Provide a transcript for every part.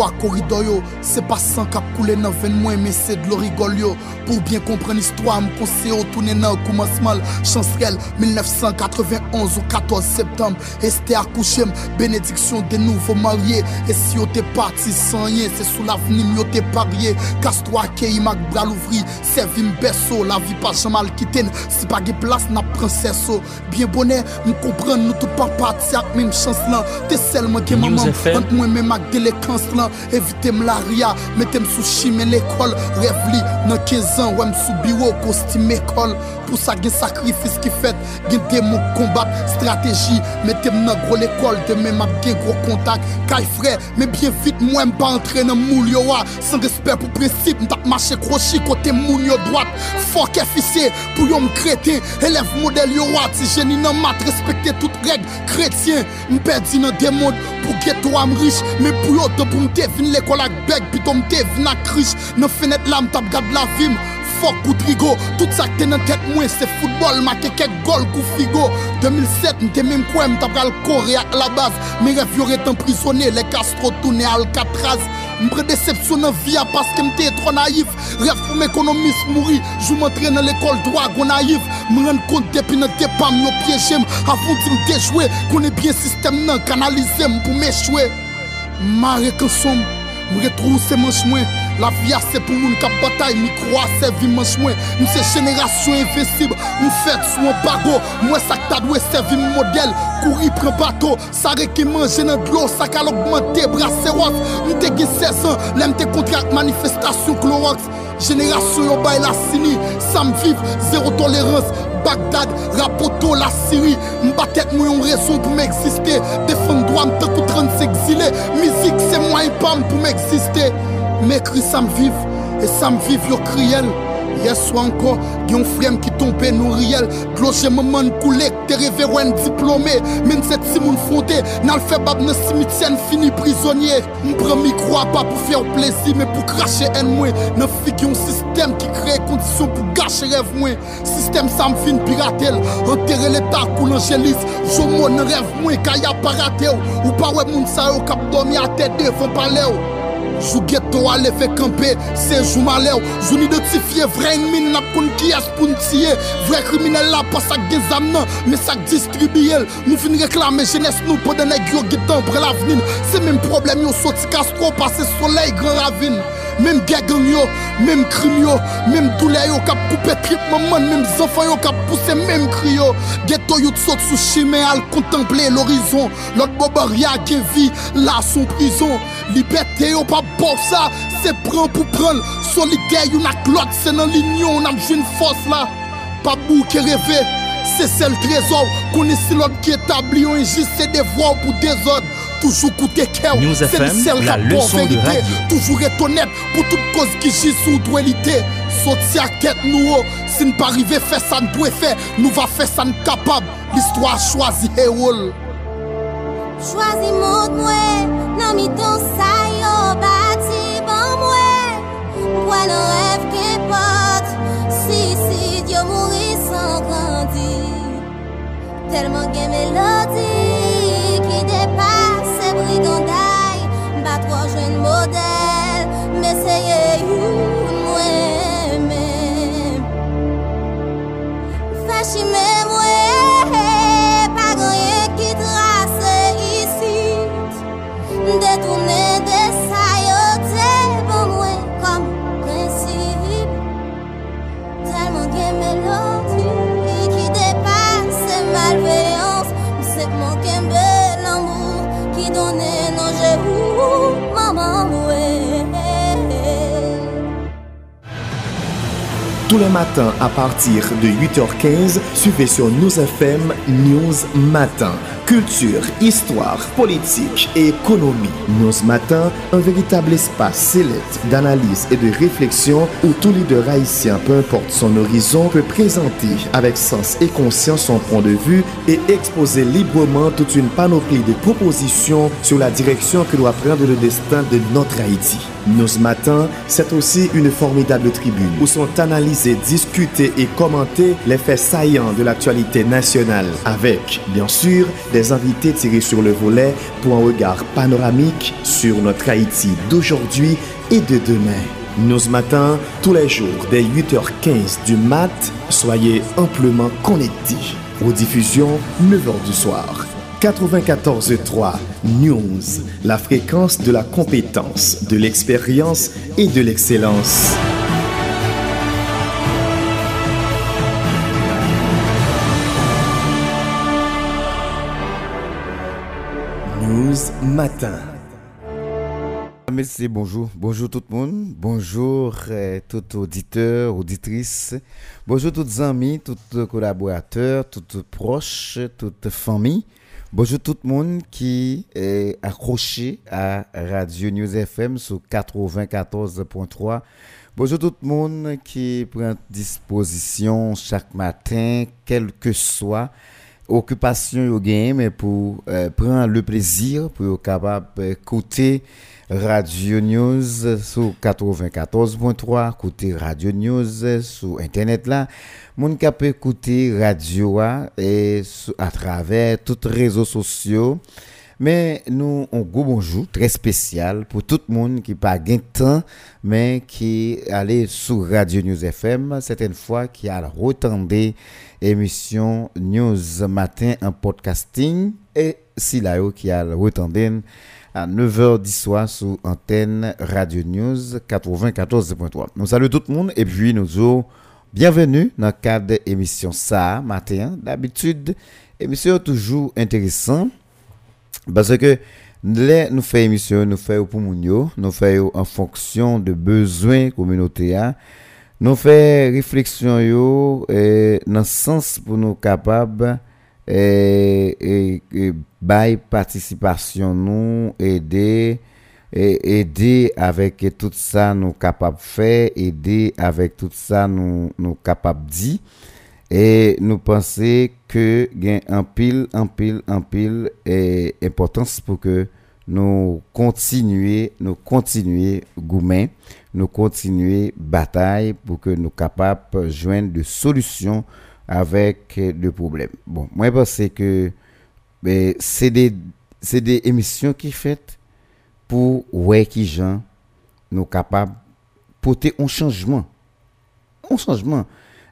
m se vwa korido yo Se pa san kap koule nan ven mwen Men se dlo rigol yo Pour bien kompren istwa m konse yo Toune nan koumansmal Chansrel 1991 ou 14 septembre. Este akouche m Benediksyon de nouvo marye E si yo te parti san yen Se sou l'avenim yo te parye Kastwa ke imak bral ouvri Servi m beso La vi pa jamal kiten Si pa ge plas na prinseso Bien bonè m kompren nou tout pa pati ak mèm chans lan Te selman gen News maman. FM. Ant mwen men ak delekans lan Evite m la ria. Metem sou chime l'ekol Rev li nan 15 an Wèm sou biro kostim ekol sa gen sakrifis ki fet Gen demo kombat Strategi Metem nan gro l'ekol Demen map gen gro kontak Kay fre bien vite mwen pa entre nan moul yo wa San respect pou prinsip Mtap mache krochi kote moun yo dwat Fok efise Pou yo m kreten Elev model yo wa Ti jeni nan mat Respekte tout reg Kretien Mpedi nan demod Pou geto am riche. Men pou yo pou mte vin l'ekol ak beg Pito mte vin ak riche Nan fenet lam tap gad la vim Fok ou trigo, tout sa ke nan tet mwen Se football. Ma ke kek gol figo 2007 mte menm kwen mta pral kore ak la baz Men rev yo retan prisonne Le Castro toune Alcatraz. Mpre decepsyon nan via paske mte tro naïf. Rev pou m'ekonomis mouri Jou m'entre nan l'ekol droit go naïf. Me ren kont depi nan depam yo piyejem Avon di mte jwe Konen bien sistem nan kanalize m pou m'echwe Mare kan som M retrouse manch mwen La via se pou moun kap batay, mi kwa se vi man chwen Mwen se jenerasyon invincible, mwen fet sou an bago Mwen sak tadwe se vi model, kouri pren bato Sa reki manje nan dlo, sak al augmente, brase wak Mwen te gen 16 an, lem te kontrak manifestasyon Clorox. Jenerasyon yo bay la sini, sam viv, zéro tolérance. Bagdad, rapoto la Siri Mbatet mwen yon rezon pou m'eksiste Defan doan te koutran s'exile Mizik se mwen yon pam pou m'eksiste M'ekri sa m'viv E sa m'viv yo kriel Yes ou anko, yon frem ki tombe nou riel. Gloje maman koulek, te reve wen diplome Men set si moun fonte, nan fe bab nan simityen fini prisonnier. Mpren mikro pa pou fè ou plezi, men pou krashe en mwen Nan fig yon sistem ki kreye kondisyon pou gache rev mwen Sistem sa m fin piratel, enterre l'etat kou l'angelis Jomo nan rev mwen kaya parate ou Ou pa we moun sa yo kap domi a te devan pale ou Jou geto ale fe kampe, se jou male ou. Joun identifiye vre enmin nap kon ki as pou ntiye. Vre krimine la pa sak gen zam nan, me sak distribye el. Nou fin reklame jenes nou pa dene gyo gitan pre la vnin Se men problem yo soti kastro pase soley gran ravine Mem gegan yo, mem krim yo Mem doule yo kap koupe trip maman Mem zafan yo kap pousse mem kri yo. Geto yo tsot sou chime al kontemple l'horizon. Lot bobar ya gen vi la son prison. Liberté yo pa bop sa, se pran pou pran Solide yo nak lot, se nan linyon Nam jwen fos la, pa bou ke reve Se sel trezor, kone si lot ki etabli Yo enjise devwa ou pou dezod Toujou koute kèw, semisel rapor verite Toujou retonet pou tout koz ki jisou dwelite Soti ak tèt nou o, sin pa rive fè san pwe fè Nou va fè san kapab, l'histoire chwazi he wol Chwazi mout mwen, nan mi ton sayo oh, bati ban mwen Mwen an rev ke pot, sisid yo mouri san grandi Telman gen melodi pa tro jwen model Meseye yon mwen men Fèchime mwen. Tous les matins à partir de 8h15, suivez sur News FM News Matin. Culture, histoire, politique et économie. News Matin, un véritable espace sélect d'analyse et de réflexion où tout leader haïtien, peu importe son horizon, peut présenter avec sens et conscience son point de vue et exposer librement toute une panoplie de propositions sur la direction que doit prendre le destin de notre Haïti. News Matin, c'est aussi une formidable tribune où sont analysés, discutés et commentés les faits saillants de l'actualité nationale avec, bien sûr, des invités tirés sur le volet pour un regard panoramique sur notre Haïti d'aujourd'hui et de demain. News Matin, tous les jours dès 8h15 du mat, soyez amplement connectés. Aux diffusions, 9h du soir. 94.3 News, la fréquence de la compétence, de l'expérience et de l'excellence. Matin. Bonjour. Bonjour tout le monde. Bonjour euh, tout auditeur, auditrice. Bonjour tous amis, tous collaborateurs, toutes proches, toutes familles. Bonjour tout le monde qui est accroché à Radio News FM sur 94.3. Bonjour tout le monde qui prend disposition chaque matin, quelle que soit occupation au game pour euh, prendre le plaisir pour être capable d'écouter Radio News sur 94.3, écouter Radio News sur internet là. Moun peut écouter radio et à travers tous les réseaux sociaux. Mais nous, on go bonjour très spécial pour tout le monde qui pas gain temps, mais qui allait sur Radio News FM, certaines fois qui a retendé émission News Matin en podcasting et si là qui a retendé à 9h du soir sur antenne Radio News 94.3. Nous saluons tout le monde et puis nous avons bienvenue dans le cadre de l'émission ça matin. D'habitude, émission toujours intéressant parce que nous faisons émission, nous faisons pour nous faisons en fonction de besoins communautaires. Nou fè refleksyon yo eh, nan sens pou nou kapab eh, eh, bay patisipasyon nou, ede, e, ede avèk tout sa nou kapab fè, ede avèk tout sa nou, nou kapab di. E nou panse ke gen anpil, anpil, anpil e importans pou ke nous continuer nous continuer goumen nous continuer bataille pour que nous capables joindre de solutions avec le problème. Bon, moi, je pense que c'est des, des émissions qui faites pour ouais qui gens nous capables porter un changement. Un changement.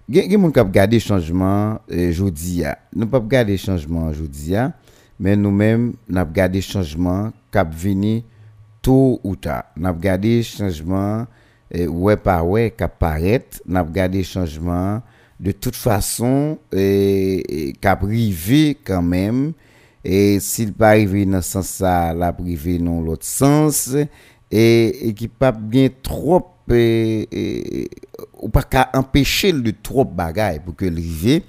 Des gens qui garder le changement. Nous ne pouvons pas garder le changement aujourd'hui, mais men nou men nap gade chanjman kap vini tou ou ta. Nap gade chanjman e, we pa we kap paret, nap gade chanjman de tout fason e, e, kap rive kanmen, e sil pa rive nan sens sa, la prive nan lot sens, e, e ki pap gen trop e, e, ou pa ka empeshe le trop bagay pou ke rive,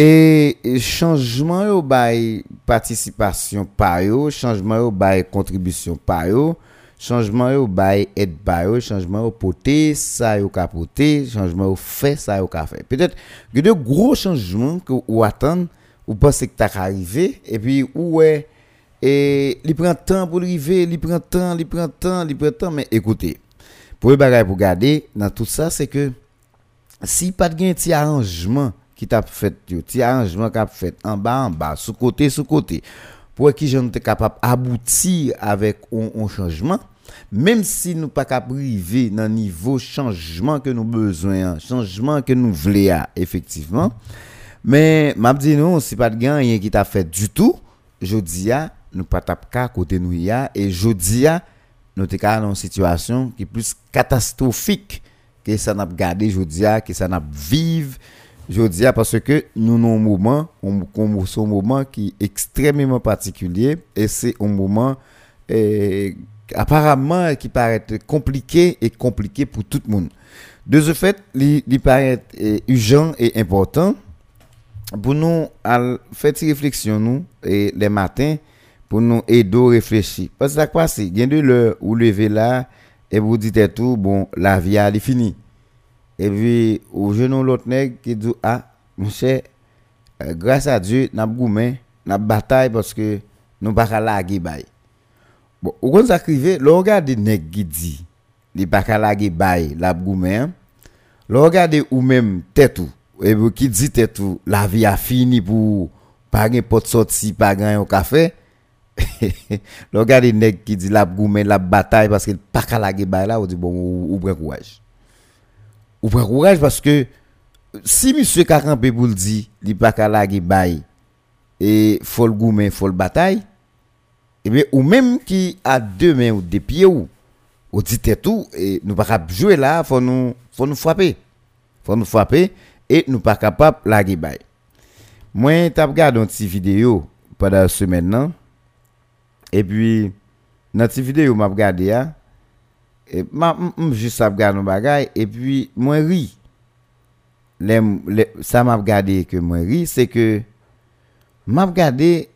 Et, changement au bail participation par yo, changement au bail contribution par yo, changement au bail aide par changement au poté ça yo capoté changement au fait ça yo ka fait peut-être que de gros changements que ou attendre ou pensez que t'as arrivé et puis ouais et il prend temps pour arriver il prend temps il prend temps il prend temps mais écoutez pour le bagage pour garder dans tout ça c'est que si pas de petit ki tap fet yo, ti aranjman kap fet, anba anba, sou kote sou kote, pou e ki jan nou te kapap aboutir avèk on chanjman, mèm si nou pa kap rive nan nivou chanjman ke nou bezwen, chanjman ke nou vle a, efektiveman, mè mabdi nou, si pat gen yon ki tap fet du tout, jodi ya, nou pa tap ka kote nou ya, e jodi ya, nou te ka nan situasyon ki plus katastrofik, ki sa nap gade jodi ya, ki sa nap vive, je dis parce que nous avons un moment, un moment qui est extrêmement particulier et c'est un moment apparemment qui paraît compliqué et compliqué pour tout le monde. De ce fait, il paraît urgent et important pour nous faire une réflexion nous et les matins pour nous aider à réfléchir. Parce que ça passe, il y de l'heure lever là et vous dites tout, bon, la vie est finie. Et puis, au genou l'autre nègre qui dit, ah, monsieur, euh, grâce à Dieu, nous avons nous bataille parce que nous pas la laguer Bon, au ça crive, le regarde nèg qui dit, il pas la laguer bail, la goumé. Le regarde ou même tête et qui dit tête la vie a fini pour pas de porte sortie, pas un café. le regarde nèg qui dit la goumé, la bataille parce qu'il pas la laguer bail là, on dit bon ou, ou courage Ou pren kouraj paske si misye kakampe pou l di li pakala ge bay e fol goumen fol batay, ebe ou menm ki a de men ou de pie ou, ou di tetou, e, nou pa kap jwe la, fon nou, fon nou fwape. Fon nou fwape, e nou pa kapap la ge bay. Mwen tap gade an ti video pada semen nan, e pi nan ti video map gade ya, et m'a juste regarder nos bagaille et puis moi ri. Les, ça m'a regardé que moi ri c'est que regardé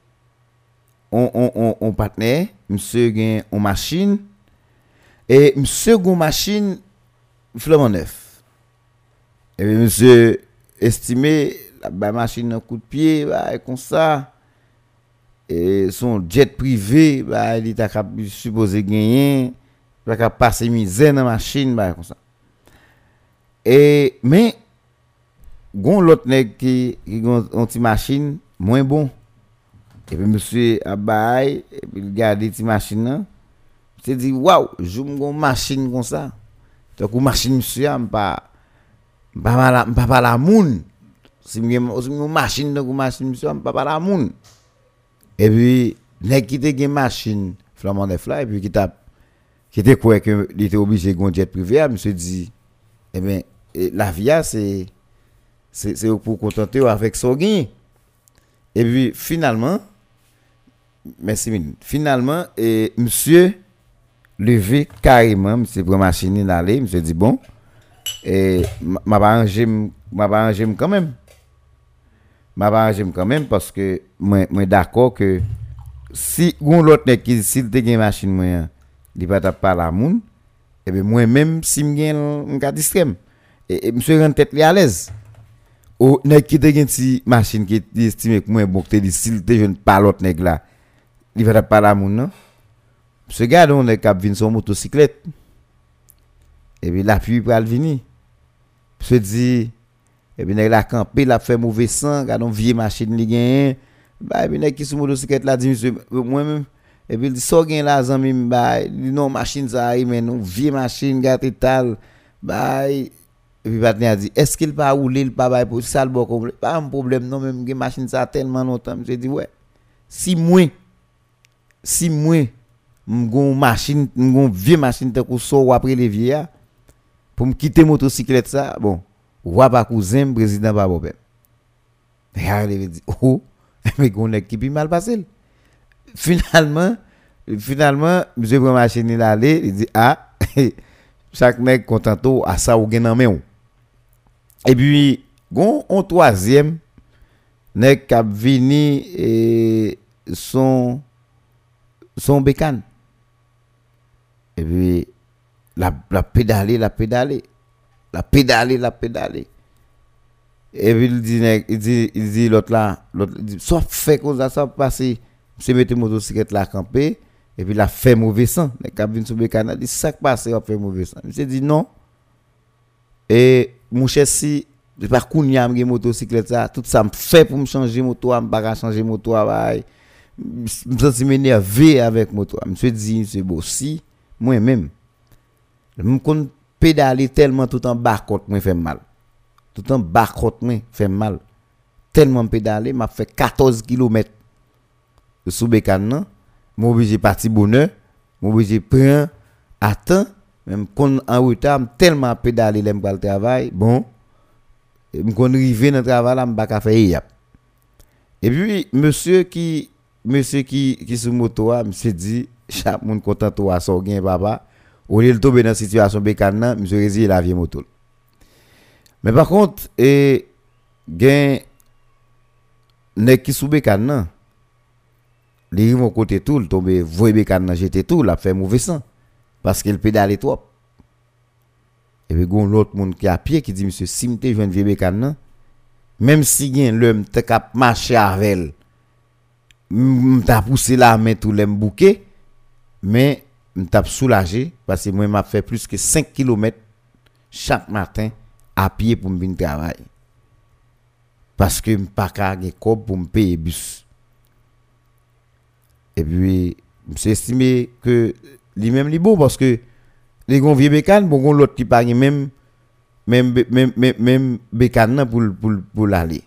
on on on, on partenaire monsieur gain en machine et monsieur gon machine flamant neuf. Et puis monsieur estimé la machine un coup de pied comme ça et son jet privé il était supposé gagner pas Bak ap pase mizè nan machin, ba kon sa. E, men, gon lot neg ki, ki gon ti machin, mwen bon. E pe msè ap bay, e pe gade ti machin nan. Msè di, waw, joun gon machin kon sa. Tok ou machin msè am pa, mpa pa la, mpa pa la moun. Si mwen machin, tok ou machin msè am pa pa la moun. E pi, neg ki te gen machin, flaman de fly, e pi ki tap, qui était quoi que il était obligé de jet privé, monsieur dit eh bien la vie c'est c'est pour contenter avec son gain. Et puis finalement merci finalement et monsieur levé carrément monsieur pour machine d'aller monsieur dit bon et m'a arrangé quand même m'a arrangé quand même parce que moi moi d'accord que si on l'autre qui s'il te machine moi il va pas la moun bien moi même si un cas distrem et monsieur rend tête à l'aise ou nèg qui te gen ti machine qui estime que moi bon te dit s'il te jeune pas l'autre nèg là il va pas la moun non monsieur garde on est cap vinn son motocyclette et puis la va venir monsieur dit et puis nèg la camper la fait mauvais sang garde on vieille machine li gen bah et puis nèg qui sur motocyclette là dit monsieur moi epi li so gen la zan mi mbay, li nou machin zari men nou, vie machin gati tal, bay, epi patne a di, eske li pa oule, li pa bay pou, sal bo komple, pa m problem nou men gen machin sa telman notan, mi se di we, si mwen, si mwen, mgon machin, mgon vie machin te kou so wapre le vie ya, pou m kite motosiklet sa, bon, wap akou zem, prezident pa bopem. E a, li ve di, ou, oh, e me kon ek ki pi mal pasel, finalement, finalement, monsieur machine aller, il dit ah chaque mec content à ça ou gain en Et puis gon un troisième nèg qui vini son son bécane. Et puis la la pédaler, la pédaler. La pédaler, la pédaler. Et puis il dit il dit il dit l'autre là, l'autre dit soit fait comme ça, passer Monsieur mette motocyclette là camper et puis la fait mauvais sang. Les cabines sur le dit ça passe a fait mauvais sang. Monsieur dit non. Et mon cher si je pas kounya me motocyclette ça tout ça me fait pour me changer moto, me pas changer moto. Me sens m'énervé avec moto. Monsieur dit c'est beau si moi même me kon pédaler tellement tout en bas côte moi fait mal. Tout en bas côte moi fait mal. Tellement pédaler m'a fait 14 km sous bécane nan, obligé parti bonheur, obligé prendre à temps, même quand en retard, tellement pédaler l'aime le travail, bon, quand arrivé dans le travail là, pas faire Et puis monsieur qui monsieur qui qui sur moto monsieur dit chaque monde content toi so gain papa au lieu de tomber dans situation bécane nan monsieur résilier la vie moto. Mais par contre et gain qui sous bécane li mon côté tout bécane nan jeter tout la fait mauvais sang parce qu'il pédale trop. Et puis gon l'autre monde qui a pied qui dit monsieur si m'te jeune vieux bécane nan même si l'homme te cap marcher avec m'ta poussé la main tout l'aime bouquet mais m'ta soulagé parce que moi m'a fait plus que 5 km chaque matin à pied pour me travailler parce que m'pas ka gen pour me payer bus et puis j'ai estimé que lui même li beau parce que les gon vieux bécane bon l'autre qui pas même même même même, même bécane pour pour pour l'aller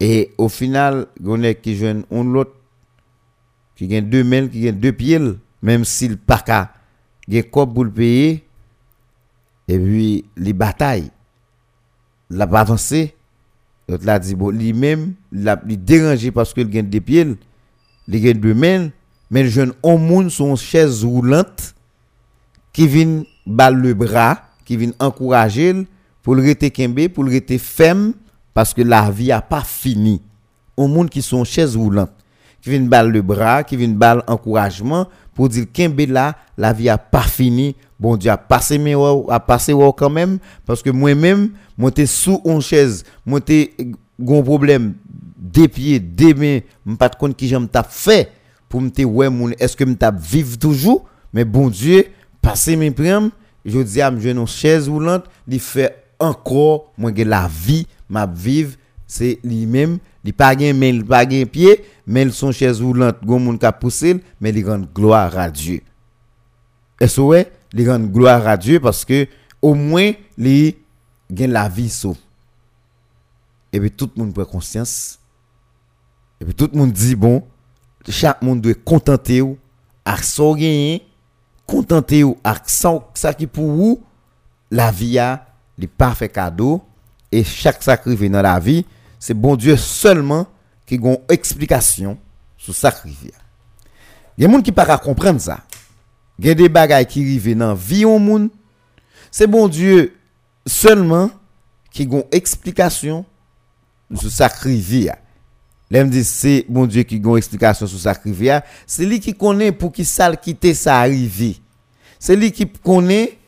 et au final, on est qui un l'autre qui gagne deux mains, qui gagne deux pieds, même s'il pas qu'à quoi pour le payer. Et puis, les batailles, la pas avancé. L'autre l'a dit, bon, lui-même, il dérangé parce qu'il gagne deux pieds, gagne deux mains, mais jeune homme son chaise roulante qui vient battre le bras, qui vient encourager pour le rester kembe, pour le rester ferme parce que la vie a pas fini. Au monde qui sont chaises roulantes, qui viennent balle le bras, qui viennent balle encouragement pour dire qu'un là, la vie a pas fini. Bon Dieu a passé a passé quand même parce que moi-même, moi t'es sous une chaise, moi t'es gros problème des pieds, des mains, pas de compte qui j'aime t'a fait pour me ouais est-ce que me t'a vivre toujours? Mais bon Dieu, passer mes primes, je dis à me une chaise roulante, il fait encore moi la vie m'a vivre c'est lui-même il pas gain mais il pas pied mais ils sont chaise roulante gon moun ka pousser mais il gloire à Dieu. Est-ce ouais? Il rend gloire à Dieu parce que au moins il gagne la vie sauve et puis tout le monde prend conscience Et puis tout le monde dit, bon, chaque monde doit contenter ou, à son gagné, contenter ou, à ça qui pour vous, la vie a les parfaits cadeaux. Et chaque sacrifice dans la vie, c'est bon Dieu seulement qui a une explication sur sacrifice. Il y a des gens qui ne peuvent pas comprendre ça. Il y a des bagailles qui arrivent dans la vie au monde. C'est bon Dieu seulement qui a une explication sur sacrifice. L'aime dit c'est bon Dieu qui a une explication sur sacrifice. C'est lui qui connaît pour qui ça quitter ça arriver. C'est lui qui connaît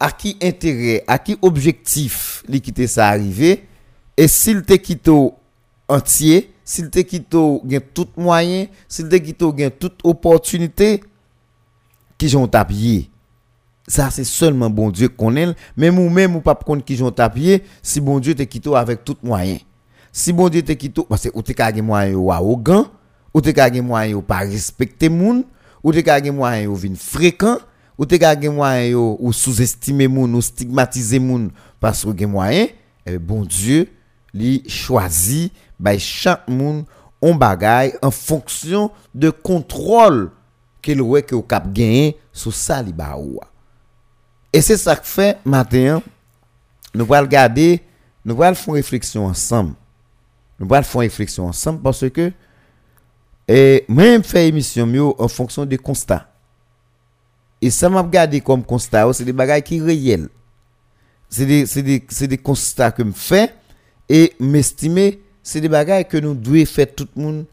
à qui intérêt, à qui objectif li quitter ça arrivé et s'il te quitté entier, s'il te quitté gain tout moyen, s'il te quitté gain toute opportunité qui j'ont tapé. Ça c'est seulement bon Dieu connaît, même ou même ou pas connaître qui j'ont tapé si bon Dieu te quitté avec tout moyen. Si bon Dieu te quitté parce que ou te ka moyen ou arrogant, ou te ka moyen ou pas respecter moun, ou te ka moyen ou vin fréquent ou te moyen ou sous-estimer moun ou stigmatiser moun parce que eh, bon Dieu li choisi by chaque moun on bagaille en fonction de contrôle qu'il que au cap gagner sur ça et c'est ça que fait matin nous allons regarder nous allons faire réflexion ensemble nous allons faire réflexion ensemble parce que et même faire émission en fonction des constats et ça m'a regardé comme constat, c'est des bagages qui réels. C'est des, des, des, constats que je fais et m'estimer, c'est des bagages que nous devons faire tout le monde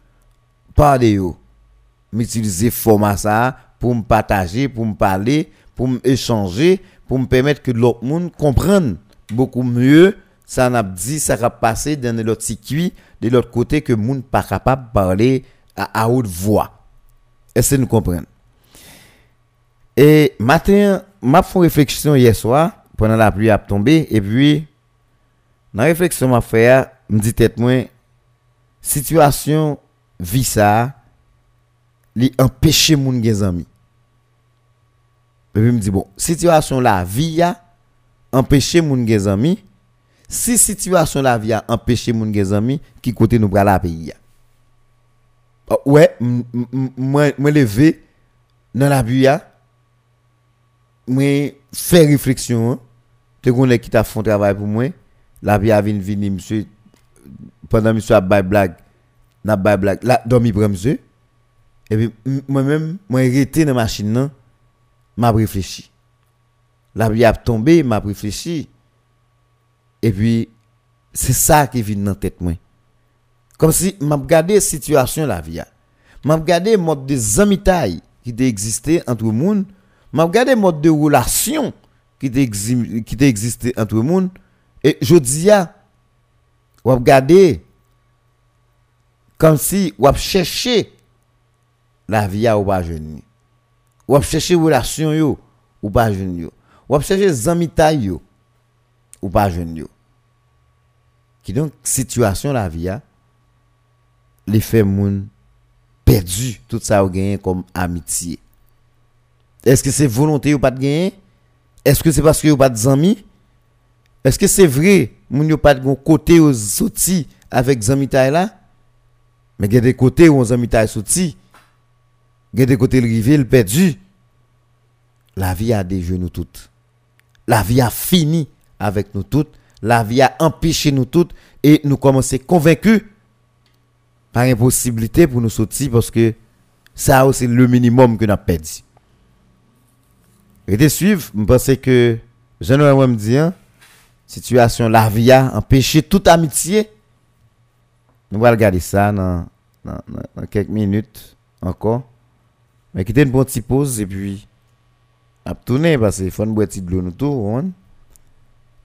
parler. M'utiliser format ça pour me partager, pour me parler, pour m'échanger, pour me permettre que l'autre monde comprenne beaucoup mieux ça n'a dit ça va passer dans l'autre circuit de l'autre côté que monde pas capable de parler à, à haute voix. Est-ce que nous comprenons? Et matin m'a fait réflexion hier soir pendant la pluie a tombé et puis dans la réflexion m'a fait me dit tête moi situation vie ça li empêcher moun gen amis et puis me dit bon situation la vie a empêcher moun gen amis Si situation la vie a empêcher moun gen amis, qui côté nous la pays oh, Ouais, moi moi lever dans la pluie moi faire réflexion te connais qui t'a fait travail pour moi la vie a venu venir monsieur pendant monsieur a bail blague n'a bail blague la dormi pour monsieur Et puis moi-même, moi arrêté dans machine là, m'a réfléchi. La vie a tombé, m'a réfléchi. Et puis c'est ça qui vient dans tête moi. Comme si m'a regardé situation la vie. M'a regardé mode de amitié qui existait entre le monde, m'a regardé mode de relation qui existait entre le monde et je dis ou regarder comme si ou chercher la vie ou pas jeune. Ou chercher relation yo ou pas jeune yo. Ou chercher zamita yo ou pas jeune qui donc situation la vie les fait moun perdu. Tout ça ou gagné comme amitié. Est-ce que c'est volonté ou pas de gagner? Est-ce que c'est parce que ou pas de est-ce que c'est vrai moun yo pas de côté aux sorti avec zamita là? Mais il y a des côtés où on a sorti. Il y a des côtés rivé, le perdu. La vie a déjà nous toutes. La vie a fini avec nous toutes. La vie a empêché nous toutes. Et nous commençons convaincus par impossibilité pour nous sortir parce que ça c'est le minimum que nous avons perdu. Et de suivre, je pense que, je ne me dire, hein, situation, la vie a empêché toute amitié nous allons regarder ça dans, quelques minutes encore. Mais quittez une petite pause et puis à tourner parce qu'il faut une boire de l'eau nous tout.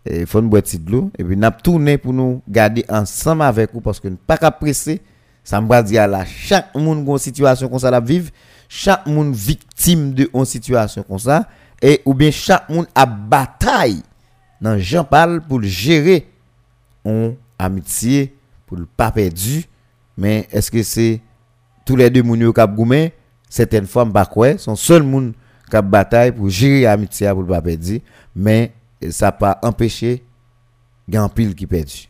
Il faut une boire de l'eau. Et puis nous tourner pour nous garder ensemble avec vous parce que nous pas qu'à presser. Ça me dire là, chaque monde a une situation comme ça la vivre. Chaque monde victime de une situation comme ça. Et ou bien chaque monde a bataille dans Jean parle pour gérer une amitié pour le pas perdu mais est-ce que c'est tous les deux moun k'ap goumé certaines fois pas quoi son seul moun k'ap bataille pour gérer l'amitié pour le pas perdu mais ça pas empêché pile qui perdu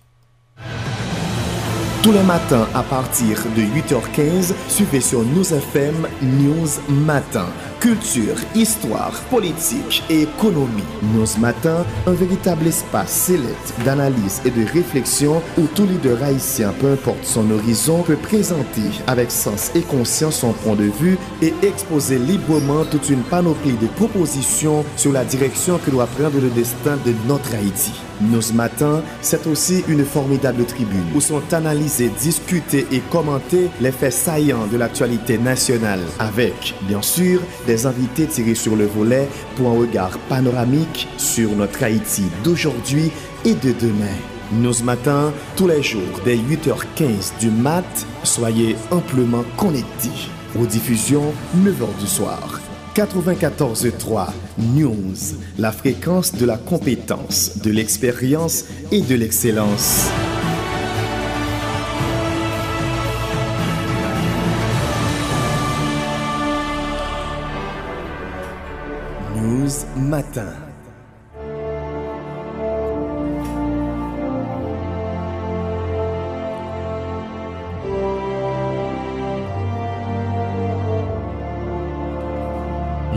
tous les matins à partir de 8h15, suivez sur News FM News Matin. Culture, histoire, politique et économie. News Matin, un véritable espace sélect d'analyse et de réflexion où tout leader haïtien, peu importe son horizon, peut présenter avec sens et conscience son point de vue et exposer librement toute une panoplie de propositions sur la direction que doit prendre le destin de notre Haïti. Nous Matin, c'est aussi une formidable tribune où sont analysés, discutés et commentés les faits saillants de l'actualité nationale avec, bien sûr, des invités tirés sur le volet pour un regard panoramique sur notre Haïti d'aujourd'hui et de demain. Nous Matin, tous les jours dès 8h15 du mat, soyez amplement connectés. Aux diffusions 9h du soir. 94.3 News, la fréquence de la compétence, de l'expérience et de l'excellence.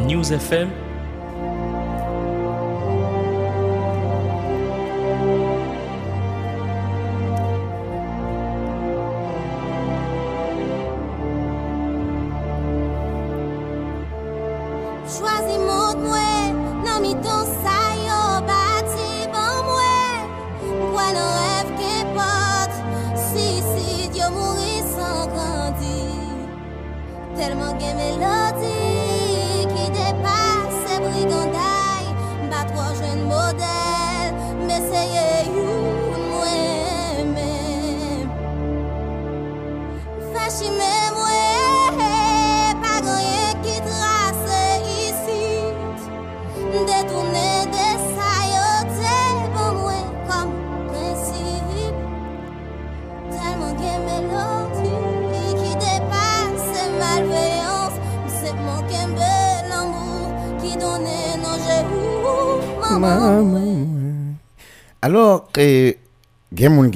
News FM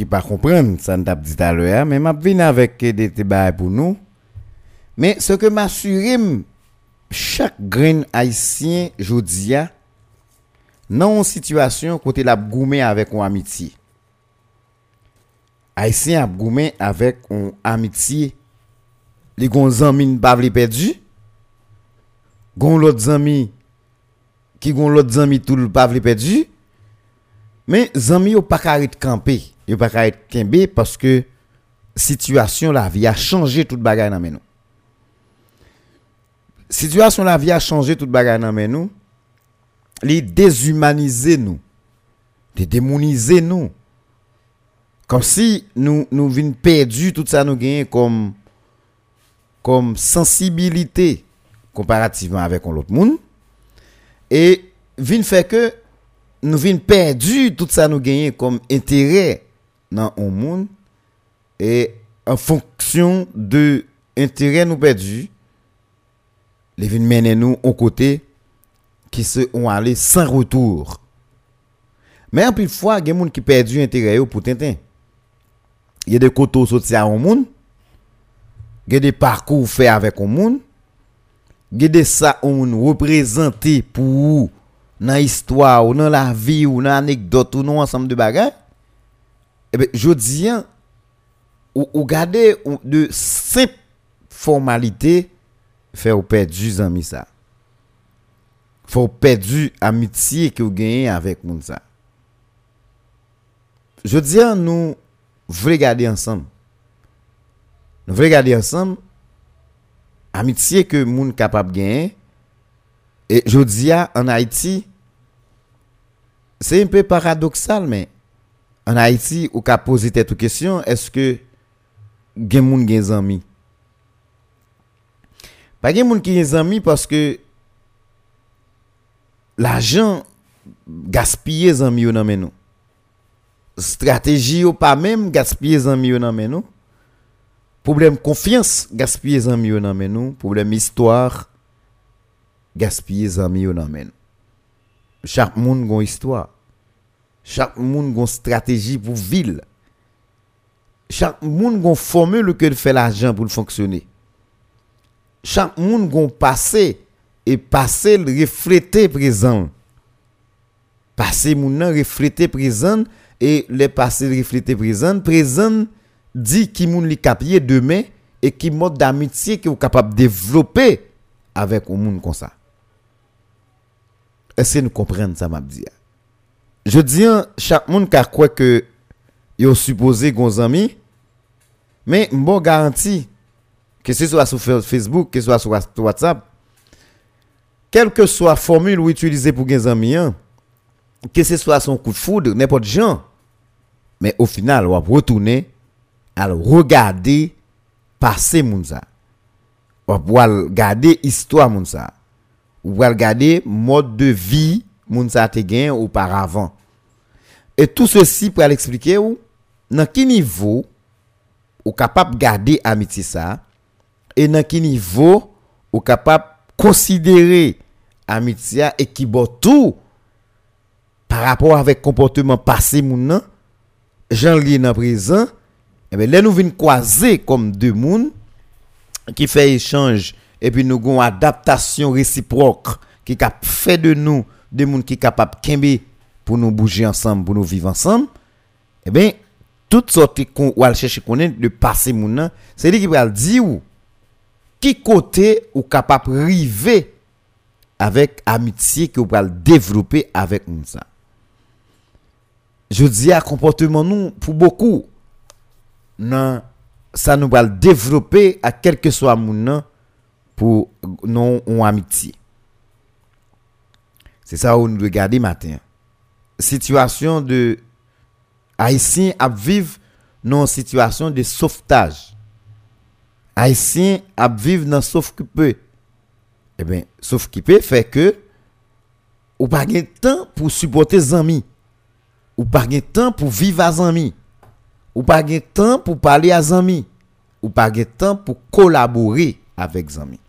qui pas comprendre ça n'a dit tout à l'heure mais m'a venu avec des débats pour nous mais ce que m'assure chaque grain haïtien jodia dans une situation côté l'a goumé avec une amitié haïtien a goumé avec une amitié les gon amis ne pas perdu gon l'autre ami qui gon l'autre ami tout le pas perdu mais zami yo pas carré de camper yo pas carré de kembe parce que situation la vie a changé toute bagaille dans nous. Situation la vie a changé toute bagaille dans nous. Les déshumaniser nous. Les démoniser nous. Comme si nous nous vinn perdu tout ça nous gagne comme comme sensibilité comparativement avec l'autre monde et vinn fait que nous vinn perdu tout ça nous gagne comme intérêt nan ou moun e an fonksyon de interè nou perdi le vin mènen nou an kote ki se an ale san retour. Mè an pil fwa gen moun ki perdi interè yo pou tenten ye de koto sot se an moun gen de parkou fè avèk an moun gen de sa an moun reprezentè pou ou nan histwa ou nan la vi ou nan anekdot ou nan ansam de bagay Eh Ebe, jodi an, ou, ou gade ou de simple formalite fè ou perdu zanmi sa. Fè ou perdu amitye ki ou genye avèk moun sa. Jodi an nou vre gade ansam. Nou vre gade ansam, amitye ke moun kapap genye, e jodi an an Haiti, se yon pe paradoxal men, en Haïti, ou ka pose tête ou question, est-ce que gen moun gen zami? Pas gen moun ki gen zami parce que l'argent gaspillé zami yo nan men nou. Stratégie ou pas même gaspillé zami yo nan men nou. Problème confiance gaspillé zami yo nan men nou. Problème histoire gaspillé zami yo nan men nou. Chaque monde gon histoire. Chak moun gon strategi pou vil. Chak moun gon formule ke l fè l'ajan pou l fonksyonè. Chak moun gon pase, e pase l reflete prezan. Pase moun nan reflete prezan, e le pase l reflete prezan, prezan di ki moun li kapye demè, e ki mod d'amitye ki ou kapap devlopè avèk ou moun kon sa. Ese nou komprende sa mabdi ya. Je dis hein, chaque monde qui croit que yo supposé gon amis mais bon garantie que ce soit sur Fa- Facebook que ce soit sur WhatsApp quelle que soit la formule ou utilisée pour gen amis hein, que ce soit son coup de foudre n'importe genre mais au final on va retourner à regarder passer moun ça on va regarder histoire moun ça ou va regarder mode de vie moun sa te gen auparavant. Et tout ceci pour l'expliquer ou dans quel niveau ou capable garder amitié ça et dans quel niveau ou capable considérer amitié et qui tout par rapport avec comportement passé moun nan j'en lié dans présent et ben là nous venons croiser comme deux moun qui fait échange et puis nous avons une adaptation réciproque qui a fait de nous de moun ki kapap kenbe pou nou bouje ansam, pou nou vive ansam, e ben, tout sorti kon wal chèche konen de pase moun nan, se li ki pral di ou, ki kote ou kapap rive avèk amitye ki ou pral devlopè avèk moun sa. Je di a komporteman nou pou boku nan sa nou pral devlopè a kelke so a moun nan pou non, nou an amitye. C'est ça où nous regarder matin. Situation de haïtien à vivre dans une situation de sauvetage. Haïtien à vivre dans sauf que peu eh bien sauf qui peut fait que ou pas de temps pour supporter les amis. Ou pas de temps pour vivre avec amis. Ou pas de temps pour parler à amis. Ou pas de temps pour collaborer avec amis.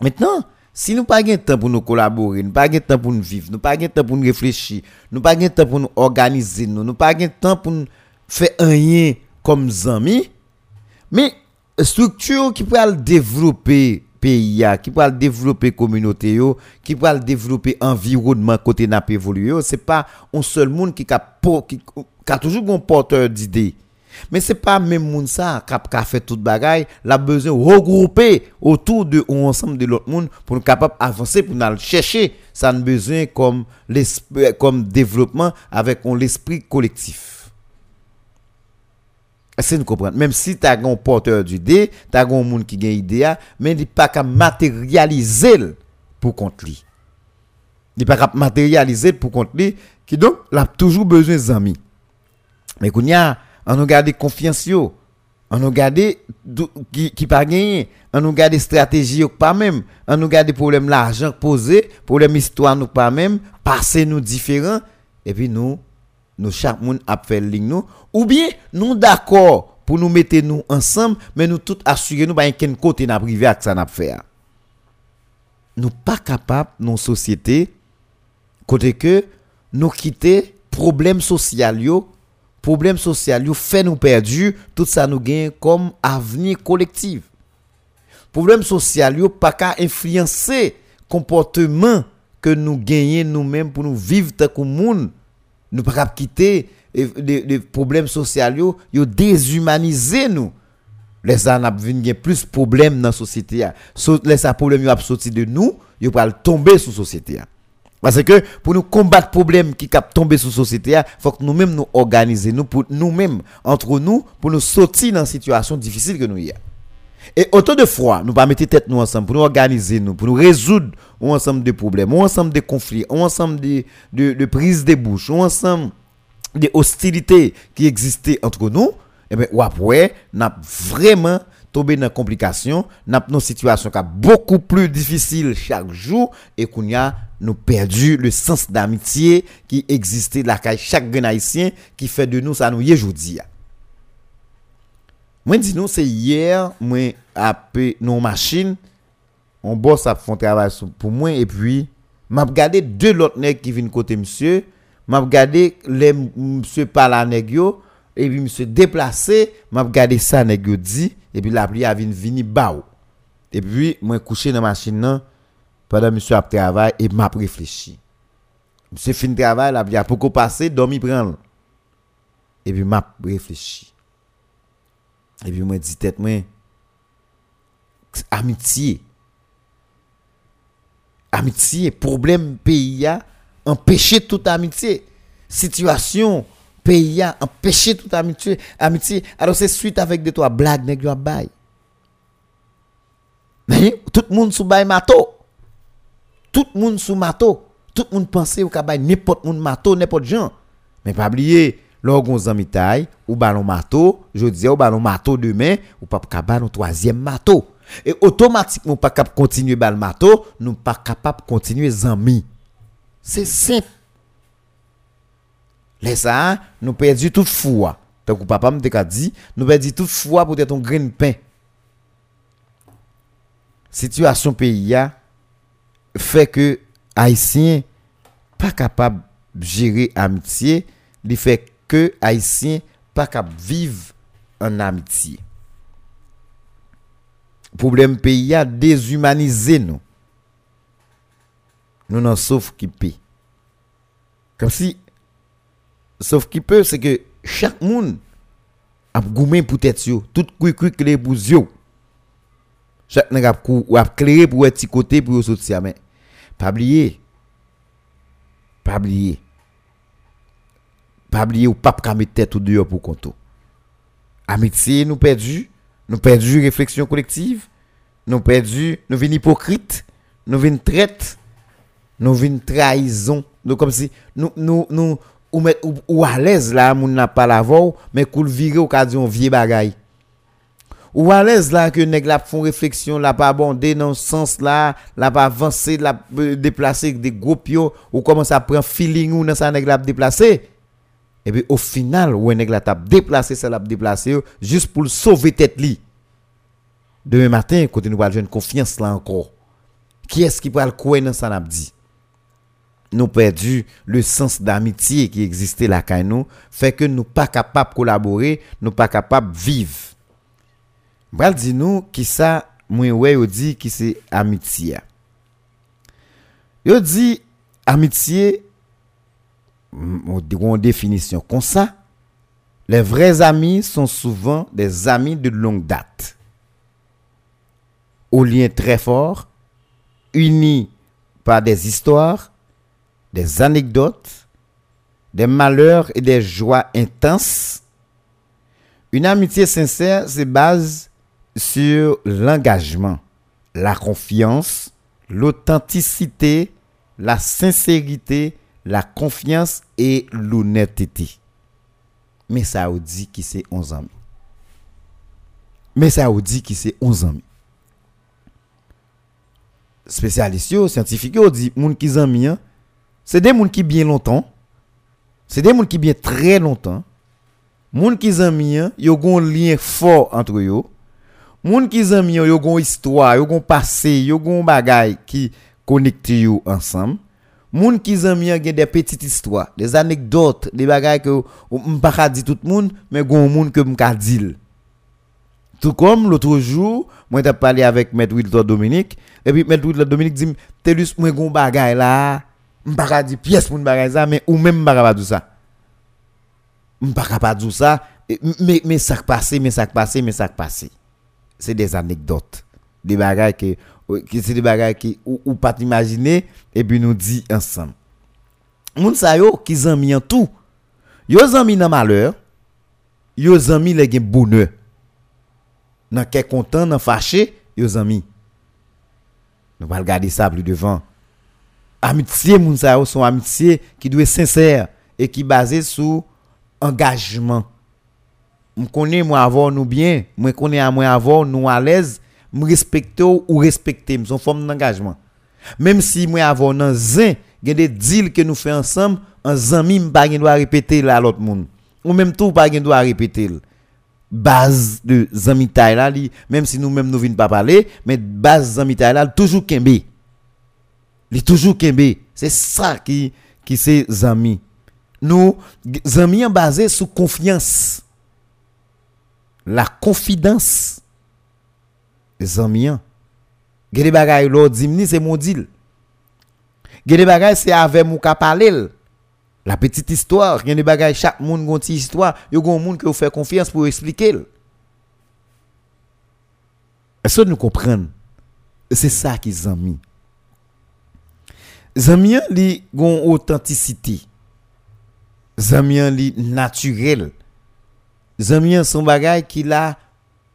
Maintenant si nous pas de temps pour nous collaborer nous pas de temps pour nous vivre nous pas de temps pour nous réfléchir nous pas de temps pour nous organiser nous nous pas de temps pour nous faire rien comme amis mais structure qui peut développer pays qui peut développer communauté qui peut développer environnement côté n'a évoluer, c'est pas un seul monde qui a qui a toujours un porteur d'idées. Mais c'est pas même moun ça qui a fait toute bagaille, la besoin regrouper autour de ou ensemble de l'autre monde pour nous capable avancer pour nous chercher ça a besoin comme comme développement avec l'esprit collectif. Que nous comprenons Même si tu as un porteur d'idée, tu as un monde qui a une idée, mais il n'est pas qu'à matérialiser pour compte lui. Il n'est pas qu'à matérialiser pour compte lui, qui donc, il a toujours besoin d'amis. Mais qu'on y a, on nous garde confiance yo, on nous garde qui qui pas gagné, on nous garde stratégie yo pas même, on nous garde problème l'argent posé, problème histoire nous pas même, passé nous différent et puis nous nous chaque monde a fait ligne nous ou bien nous d'accord pour nous mettre nous ensemble mais nous tout assurer nous pas quel côté n'a privé avec ça n'a faire. Nous pas capable nos sociétés côté que nous quitter problème social yo problème social yo fait nous perdu tout ça nous gagne comme avenir collectif. Problème social yo pas qu'à influencer comportement que nous gagnons nous-mêmes pour nous vivre tant que monde. Nous pas quitter les problèmes sociaux yo déshumaniser nous. Les gens n'a plus de problèmes dans la société les problèmes yo sorti de nous yo pas tomber sur la société parce que pour nous combattre problème qui cap tomber sur la société, il faut que nous-mêmes nous organiser nous pour nous-mêmes entre nous pour nous sortir dans une situation difficile que nous y a. Et autant de fois, nous pas mettre tête nous ensemble pour nous organiser nous, pour nous résoudre ensemble de problèmes, ensemble de conflits, ensemble de, de, prises de bouche, ensemble de hostilités qui existaient entre nous, et eh bien, après, n'a vraiment tombé dans complication, n'a une situation qui est beaucoup plus difficile chaque jour et qu'on y nous perdu le sens d'amitié qui existait là chaque grand haïtien qui fait de nous ça nous aujourd'hui. Moi dis nous c'est hier moi appé nos machines on bosse à font travail pour moi et puis m'a regardé deux autres nèg qui viennent côté monsieur m'a regardé les monsieur par la nèg yo et puis monsieur déplacé m'a regardé ça nèg yo dit et puis la pluie a vinn vini bao. et puis moi couché dans machine là pendant monsieur a travail et m'a réfléchi. Monsieur fin travail, là, il a beaucoup passé, dormi prendre. Et puis m'a réfléchi. Et puis m'a dit tête moi amitié. Amitié, problème pays a empêcher toute amitié. Situation pays a empêcher toute amitié, amitié. Alors c'est suite avec des trois blagues nèg yo bail. Mais tout le monde sous bail mato. Tout le monde sous mato, tout le monde pensait au cabane n'importe monde mato, n'importe gens. Mais pas oublier, lorsqu'on zami taille ou ballon mato, je disais ou ballon mato demain ou pas capable un troisième mato. Et automatiquement pas capable continuer ballon mato, nous pas capable continuer zami. C'est simple. Les ça, nous perdu toute foi. Donc papa me dit, nous perdu toute foi pour être un grain de pain. Situation pays fait que haïtien pas capable gérer amitié, li fait que haïtien pas capable vivre en amitié. Problème pays a déshumanisé nous. Nous n'en sauf qui paie. Comme si sauf qui peut c'est que chaque monde a goumé pour tête tout cui cui clé pour yeux. Chaque nèg a kou a clairé pour être côté pour sortir mais Pabliye. Pabliye. Pabliye ou pap ka met tèt ou deyo pou konto. Amitié nous perdu, nous perdu réflexion collective, nous perdu, nous vînes hypocrite, nous vînes traite, nous vînes trahison. Donc comme si nous nous nous ou, met, ou, ou à l'aise là, moun n'a pas la voix, mais qu'on vire au cas d'un vieux bagaille. Ou à l'aise là que nèg la font réflexion la pas abondé dans sens là la pas avancer la déplacer des groupes ou commence à prendre feeling ou dans ça nèg la déplacer. Et puis au final ou nèg la t'a déplacer ça l'a déplacer juste pour sauver tête li. Demain matin côté nous va une confiance là encore. Qui est-ce qui va le croire dans ça n'a dit? Nous perdu le sens d'amitié qui existait là nous fait que nous pas capable collaborer nous pas capable vivre Bral di nou ki sa mwen wè yo di ki se amitye. Yo di amitye, mwen definisyon kon sa, Les vrais amis sont souvent des amis de longue date, aux liens très forts, unis par des histoires, des anecdotes, des malheurs et des joies intenses. Une amitié sincère se base sur l'engagement, la confiance, l'authenticité, la sincérité, la confiance et l'honnêteté. Mais ça vous dit qui c'est 11 amis. Mais ça vous dit qui c'est 11 amis. Spécialistes, scientifiques, yo, dit, moun qui amis, hein, c'est des moun qui bien longtemps. C'est des moun qui bien très longtemps. Moun qui amis, hein, yo gon lien fort entre eux. Moun ki zanm yo yo gon histwa, yo gon pase, yo gon bagay ki konekte yo ansam. Moun ki zanm yo gen de petit histwa, de anekdot, de bagay ke mpa ka di tout moun, men gon moun ke mka dil. Tout comme l'autre jour, moi j'ai parlé avec Maître Wilton Dominique, et puis Maître Wilton Dominique dit, telus juste moi gon bagay là, m'pa ka di pièce pour bagay ça, mais ou même m'pa ka pas ça. M'pa ka pas ça, mais e, mais ça passé, mais ça passé, mais ça passé. C'est des anecdotes, des bagages que c'est des bagages qui ou, ou pas imaginer et puis nous dit ensemble. Moun sa yo qui zami en tout. Yo zami dans malheur, yo zami les gen bonheur. Dans quel content, dans fâché, yo zami. Nous va regarder ça plus devant. Amitié moun sa yo amitié qui doit être sincère et qui basée sur engagement. Je connais avant nous bien, moi connais à moi avant nous à l'aise, me respecter ou respecter, son forme d'engagement. Même si moi avant nan zin, il y a des deals que nous faisons ensemble, un zami m'pa doit répéter là l'autre monde. Ou même tout pas doit répéter. Base de zami là, même si nous même nous venons pas parler, mais base zami là toujours kembe. Il toujours kembe. C'est ça qui qui c'est zami. Nous zami basé sur confiance la confidence les amis gade bagay dimni c'est mon deal gade bagay c'est avec parler la petite histoire gade bagay chaque monde gon ti histoire yo gon monde que vous fait confiance pour expliquer est-ce que nous comprenons? C'est ça qui zami zami li gon authenticité. Zami li naturel Zamian son bagay qui la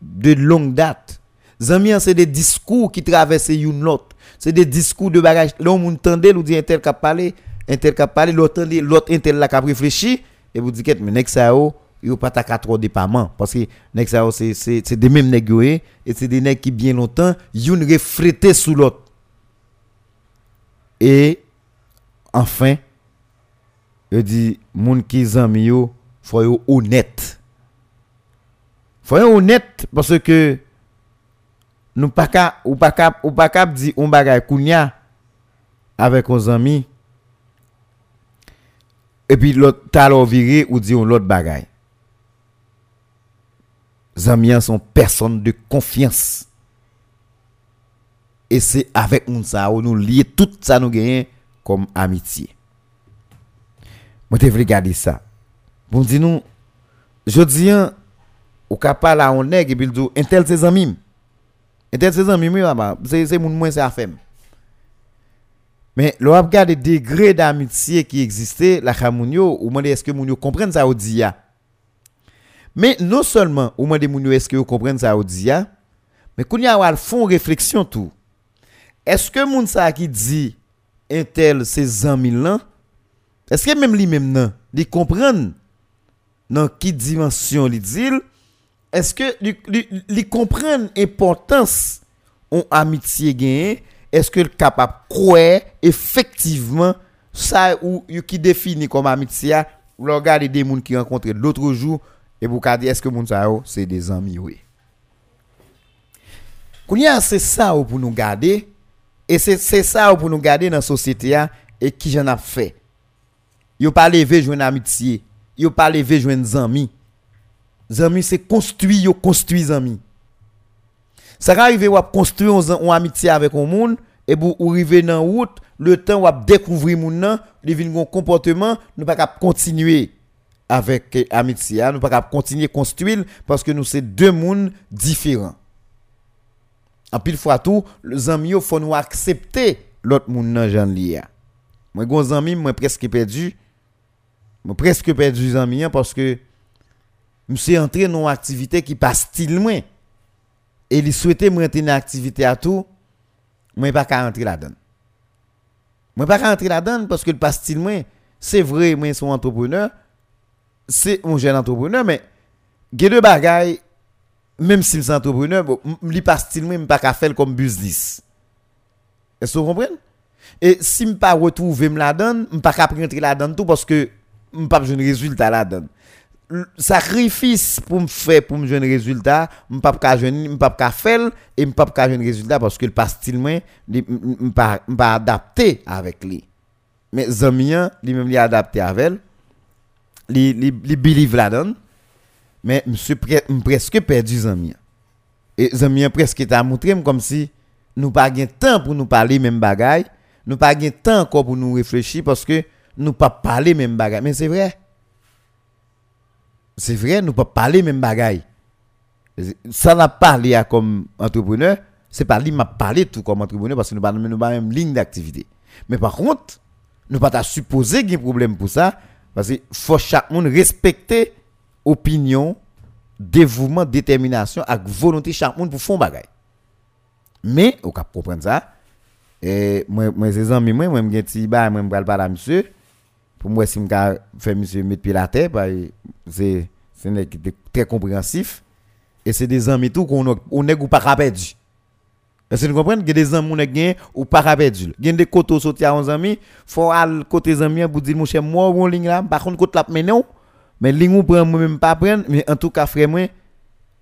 de longue date. Zamian c'est des discours qui traversent une autre. C'est des discours de bagage. Là on entend ou dit un tel qui un tel l'autre l'autre un tel là réfléchi et vous dites mais nek ça yo yo pas ta trop dépendant parce que nek ça c'est c'est des mêmes nèg et c'est des nèg qui bien longtemps une reflété sous l'autre. Et enfin, je dis moun qui zami yo faut yo honnête Foyon honnête parce que nous pas cap ou pas cap ou pas cap dit on bagay kounya avec nos amis et puis l'autre talo viré ou dit on l'autre bagay. Zamiens sont personnes de confiance. Et c'est avec nous ça nous lier tout ça nous gagnons comme amitié. Moi t'ai regardé ça. Bon dis nous je dis Ou ka pala an neg, epi l do, entel se zanmim. Entel se zanmim yo ama, se, se moun mwen se afem. Men, lo ap gade degre d'amitye ki egziste, la ka moun yo, ou mande eske moun yo kompren sa ou di ya. Men, non solman, ou mande moun yo eske yo kompren sa ou di ya, men koun ya wal fon refleksyon tou. Eske moun sa ki di, entel se zanmim lan, eske mem li mem nan, li kompren nan ki dimensyon li dil, est-ce que ils comprennent l'importance en amitié gagné est-ce que capable croire effectivement ça ou qui définit comme amitié regarder des gens qui rencontrent l'autre jour et vous dire est-ce que moun ça c'est des amis oui. C'est ça pour nous garder? Et c'est ça pour nous garder dans la société et qui j'en a fait? Yo pas jouer une amitié. Yo pas jouer des amis Zami, c'est construit, yo construit zami. Ça arrive ou construire une amitié avec un monde et vous arriver dans route, le temps ou découvrir moun nan, il vient un comportement, ne pas continuer avec eh, amitié, nous pas continuer à construire parce que nous c'est deux mondes différents. En pile fois tout, les amis faut nous accepter l'autre monde dans Jean Lia. Moi gros ami, moi presque perdu. Moi presque perdu les amis parce que Mse entre nou aktivite ki pa stil mwen. E li souwete mwen entre nan aktivite atou, mwen pa ka entre la don. Mwen pa ka entre la don, paske li pa stil mwen. Se vre mwen son entrepreneur, se mwen jen entrepreneur, men gen de bagay, menm si mse entrepreneur, bon, li pa stil mwen, mwen pa ka fel kom business. E so kompren? E si mpa wotouve m la don, mpa ka pre entre la don tou, paske mpa jen rezultat la don. Sacrifice pour me faire pour me jouer un résultat, je ne pas pas faire et je pas un résultat parce que le pas style moi, je ne pas adapter avec lui. Mais Zamien, lui même lui adapté avec lui, lui believe là-dedans. Mais je suis presque perdu Zamien. Et Zamien presque t'a montré comme si nous pas de temps pour nous parler même bagaille, nous pas de temps encore pour nous réfléchir parce que nous pas parler même bagaille. Mais c'est vrai. C'est vrai, nous pas parler même bagaille. Ça n'a parlé comme entrepreneur, c'est pas lui m'a parlé tout comme entrepreneur parce que nous pas nous pas même ligne d'activité. Mais par contre, nous pas supposer qu'il y a un problème pour ça parce que faut chaque monde respecter opinion, dévouement, détermination avec volonté chaque monde pour faire bagaille. Mais, au cap comprendre ça, et moi, moi, ces amis, moi, moi, je suis moi, je vais parler à monsieur. pour moi, si je fais monsieur mettre pied la terre, c'est très compréhensif. Et c'est des amis tout qu'on on n'est pas perdu. Est-ce que vous comprenez que des amis qui ou pas perdu? Il y a des côtés sortis à 11 amis, faut aller côté des amis pour dire, mon cher, moi, on ligne là, par contre, côté la mais. Mais ligne ou prend, moi-même pas prendre, mais en tout cas, frère, moi,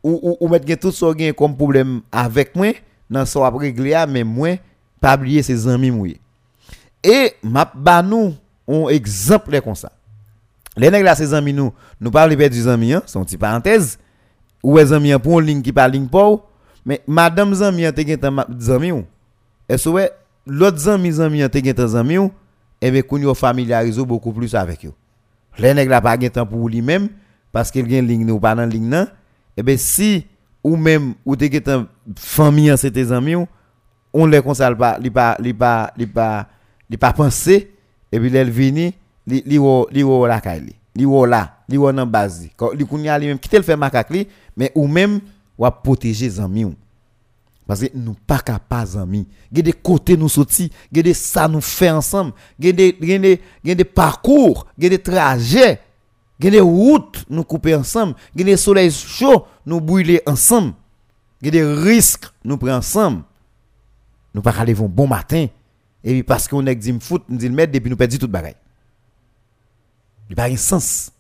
ou, ou, ou mettre tout ça qui comme problème avec moi, dans ce après réglé, mais moi, pas oublier ces amis, moi. Et, ma, bah, nous, on exemple comme ça. Les nègres là, ces amis nous, nous parlons de des amis, hein, son petit parenthèse. Ou les amis pour une ligne qui parle ligne pour mais madame zami te gen tan zami ou. Est-ce que l'autre zami zami te gen tan zami ou et bien qu'on familiarise beaucoup plus avec eux. Les nègres là pas gen temps pour lui-même parce qu'il gen ligne ou pas dans ligne non. Et eh bien si ou même ou te gen tan famille c'est tes amis ou on les consale pas, li pas li pas li pas li pas penser et puis elle vini li li wo li wo la kay li wo là li wo nan base li kounya li même quitter le faire macaque li mais ou même ou protéger amis parce que nous pas capables amis il des côtés nous sorti il des ça nous fait ensemble il des parcours il des trajets a des routes nous couper ensemble, a des soleils chauds nous brûler ensemble. A des risques nous prendre ensemble. Nous pas aller bon matin et puis parce qu'on est dit foot, nous dit mettre depuis nous perdre tout bagaille. Il pas de sens.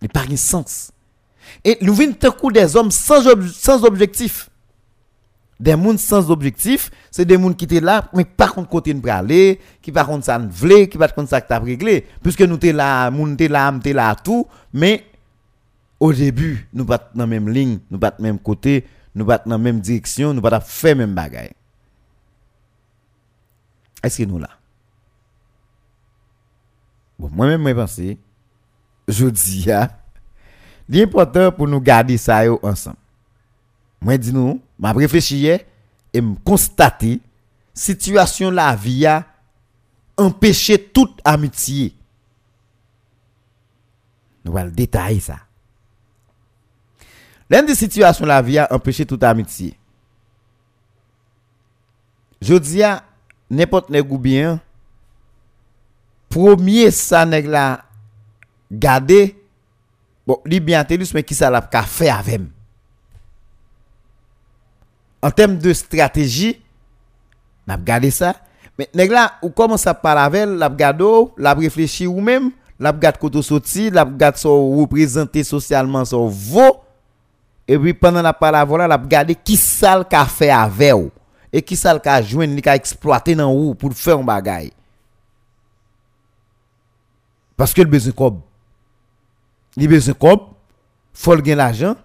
Il pas de sens. Et nous venons coup des hommes sans, objectif des gens sans objectif, c'est des gens qui étaient là, mais pas contre côté de aller, qui par contre ça ne voulait, qui pas contre ça as réglé. Puisque nous sommes là, nous sommes là, nous sommes là, tout, mais au début, nous pas dans la même ligne, nous pas dans même côté, nous pas dans la même direction, nous pas faire même bagaille. Est-ce que nous là? Bon, moi-même, je pense, je dis, l'important pour nous garder ça ensemble. Moi, dis nous, m'a réfléchi et me constater situation la vie a empêché toute amitié. Nous allons détailler ça. L'une des situations la vie a empêché toute amitié. Je dis à n'importe nèg ou bien premier ça nèg la garder bon li bien intelligent mais qui ça l'a ka faire avec en termes de stratégie n'a gardé ça mais nèg là ou commence à parler avec l'a gado l'a réfléchi ou même l'a gade koto sorti l'a gade so représenter socialement son vo, et puis pendant la parole voilà l'a gardé qui ça l'a ka faire avec et qui ça le ka joindre, li ka exploiter dans ou pour faire un bagay? Parce que le besoin cob. Il besoin cob, faut le l'argent,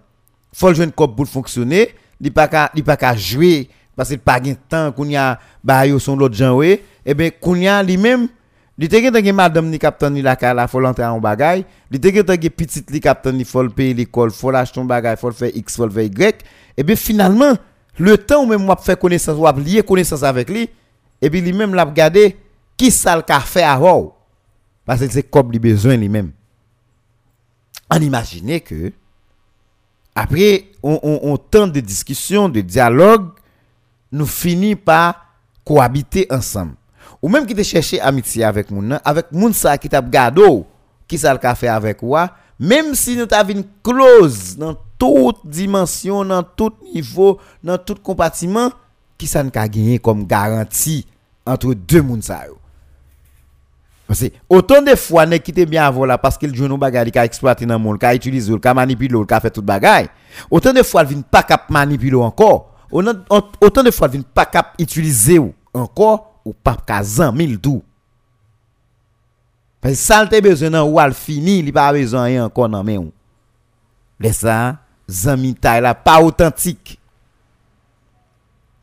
faut le joindre cob pour fonctionner il pas qu'à il pas qu'à jouer parce qu'il pas de temps qu'on y a bah yo son l'autre gens et ben qu'on y a lui-même Li te gen madame ni kapten ni la ka la faut l'entrer en bagay. Li te gen te gen petite li kapten ni faut payer l'école, faut l'acheter un bagay, faut faire X, faut faire Y. Et bien finalement, le temps où même moi faire connaissance, ou lier connaissance avec lui, et puis lui-même l'a regardé qui ça le fait avant. Parce que c'est comme lui besoin lui-même. On imagine que après on, on, on temps de discussion, de dialogue, nous finissons par cohabiter ensemble. Ou même qui te chercher amitié avec moun avec moun ça qui t'a gado, qui ça le fait avec moi, même si nous t'avons une clause dans toute dimension, dans tout niveau, dans tout compartiment, qui ça n'a gagné comme garantie entre deux yo? Parce que autant de fois ne quitte bien avant là parce qu'il joue nos bagages qui exploiter dans monde, qui utilise, qui manipule, qui fait tout bagage. Autant de fois il vient pas cap manipuler encore. Autant de fois il vient pas cap utiliser encore ou pas ka mille tout. Parce que ça te besoin nan ou al fini, il pas besoin rien encore men ou. Laisse ça, zami là pas authentique.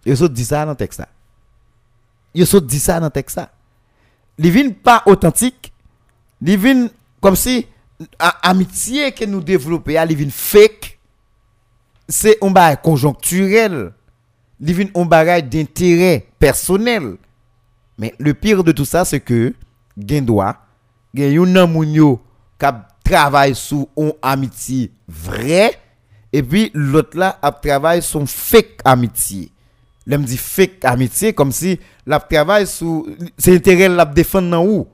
Yo so dit ça dans texte ça. Yo so dit ça dans texte ça. Vin pas authentique, vin comme si amitié que nous développer, vin fake. C'est un bagage conjoncturel. Vin un bagage d'intérêt personnel. Mais le pire de tout ça, c'est que, doit, gen yon nan moun yo travaille sous une amitié vrai, et puis l'autre là a travaille sur fake amitié. L'aime dit fake amitié comme si la travaille sous c'est intérêt la défendre dans où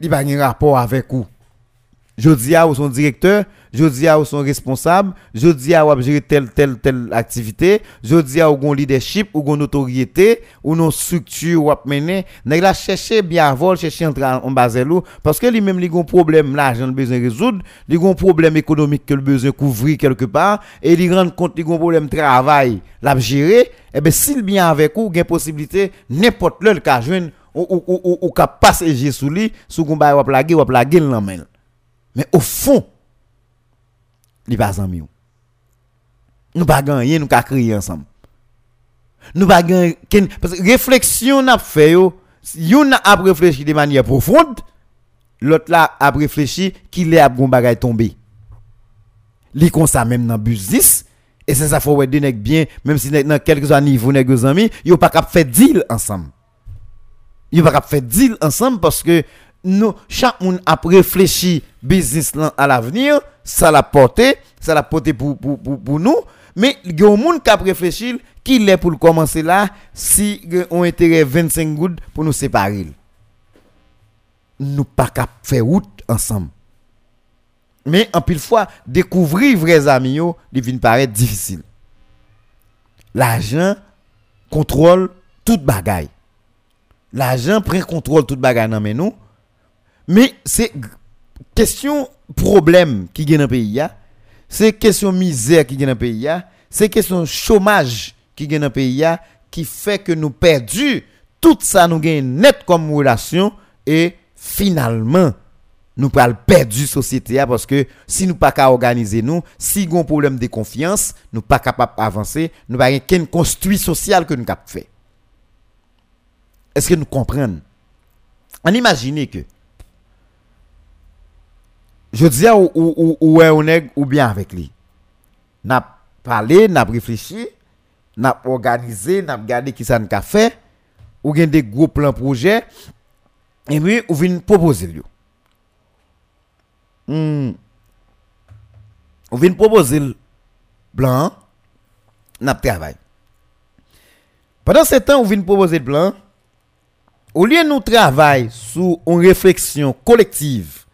il pas un rapport avec où je dis à son directeur, je dis à son responsable, je dis à ou gérer telle telle telle activité, je dis à ou leadership ou gon autorité ou non structure ou mener, nèg la chercher bien vol, chercher entrer en baselou parce que lui même li gon problème l'argent besoin résoudre, li gon problème économique que le besoin couvrir quelque part et il rend compte li gon problème travail, l'a gérer, et eh ben s'il bien avec ou gain possibilité n'importe le cas joindre ou ou ou ou ka passer sous lui, sous gon ou plaguer ou l'en mais au fond, il pas amis. Nous pas gagner, nous pas crier ensemble. Nous pas gagner parce que réflexion n'a fait yo, a réfléchi de manière profonde, l'autre là a réfléchi qu'il est à bon bagay tomber. Li comme ça même dans business et c'est ça faut ouais bien même si dans quelques années vous nèg amis, yo pas cap faire deal ensemble. Yo pas cap faire deal ensemble parce que nous, chaque monde a réfléchi business à l'avenir, ça l'a porté, ça l'a porté pour, pour, pour, pour nous, mais il y a un monde qui a réfléchi qui l'est pour commencer là, si on intérêt 25 gouttes pour nous séparer. Nous pas qu'à faire route ensemble. Mais en pile fois, découvrir vrais amis, il vient paraître difficile. L'argent contrôle toute bagaille. L'argent prend contrôle toute bagaille dans nous. Mais c'est question problème qui gagne dans le pays, c'est question misère qui gagne dans le pays, c'est question chômage qui gagne dans le pays qui fait que nous perdons tout ça nous gagne net comme relation et finalement nous perdre perdu société parce que si nous pas qu'à organiser nous, si nous avons un problème de confiance, nous pas capable d'avancer, nous pas qu'une construit social que nous avons fait. Est-ce que nous comprenons? On imagine que je disais, ou, ou, ou, ou est ou bien avec lui. N'a parlé, n'a réfléchi, n'a organisé, n'a regardé qui ça n'a fait, ou bien des gros plans projets, et puis ou vient proposer lui. Mm. Ou vient proposer le plan, n'a travail. Pendant ce temps, ou vient proposer le plan, au lieu de nous travailler sur une réflexion collective,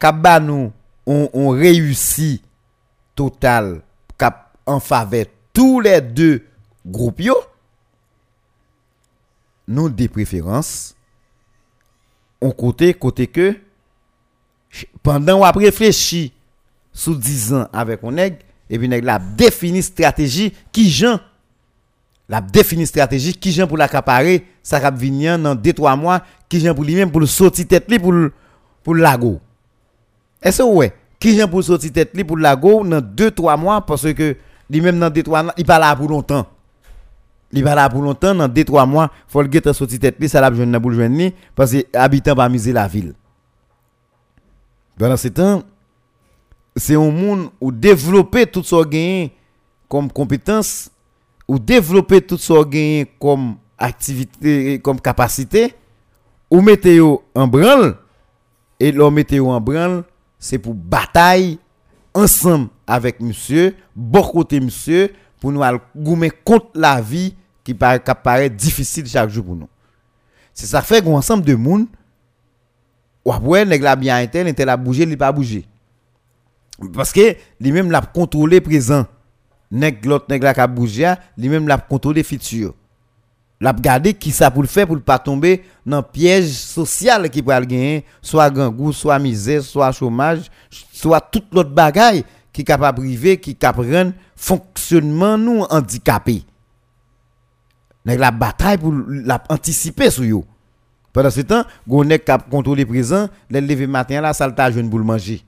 kap ba nou on, on reyusi total kap an fave tou le de group yo, nou de preferans, on kote kote ke, pandan wap reflechi sou 10 an avek on neg, epi neg la defini strategi ki jan, la defini strategi ki jan pou l'akapare, sa kap vinyan nan 2-3 mwa, ki jan pou li men pou l'soti tet li pou l'lago. Est-ce que ouais, qui vient pour sortir tête pour la go dans 2 3 mois parce que lui même dans 2 3 il pas là pour longtemps. il va là pour longtemps dans 2 3 mois, faut le sorti tête li, ça l'a besoin pour parce que habitant pas miser la ville. Pendant ce temps, c'est un monde où développer tout ce gagné comme compétence ou développer tout ce gagné comme activité comme capacité ou mettez en branle et l'on mettez en branle c'est pour bataille ensemble avec monsieur bon côté monsieur pour nous goumer contre la vie qui paraît, difficile chaque jour pour nous. C'est ça fait qu'on ensemble de monde ou après nèg la bien intel intel a bougé il pas bouger. Parce que lui même l'a contrôlé présent. Nèg l'autre nèg bougé lui même l'a contrôlé futur l'a regarder qui ça pour le faire pour pas tomber dans piège social qui peut gagner soit gangou soit misère soit chômage soit toute l'autre bagaille qui capable priver qui capable fonctionnement nous handicapé nèg la bataille pour la anticiper sur yo. Pendant ce temps gon nèg cap contrôler présent le lever matin là ça jeune pour le manger.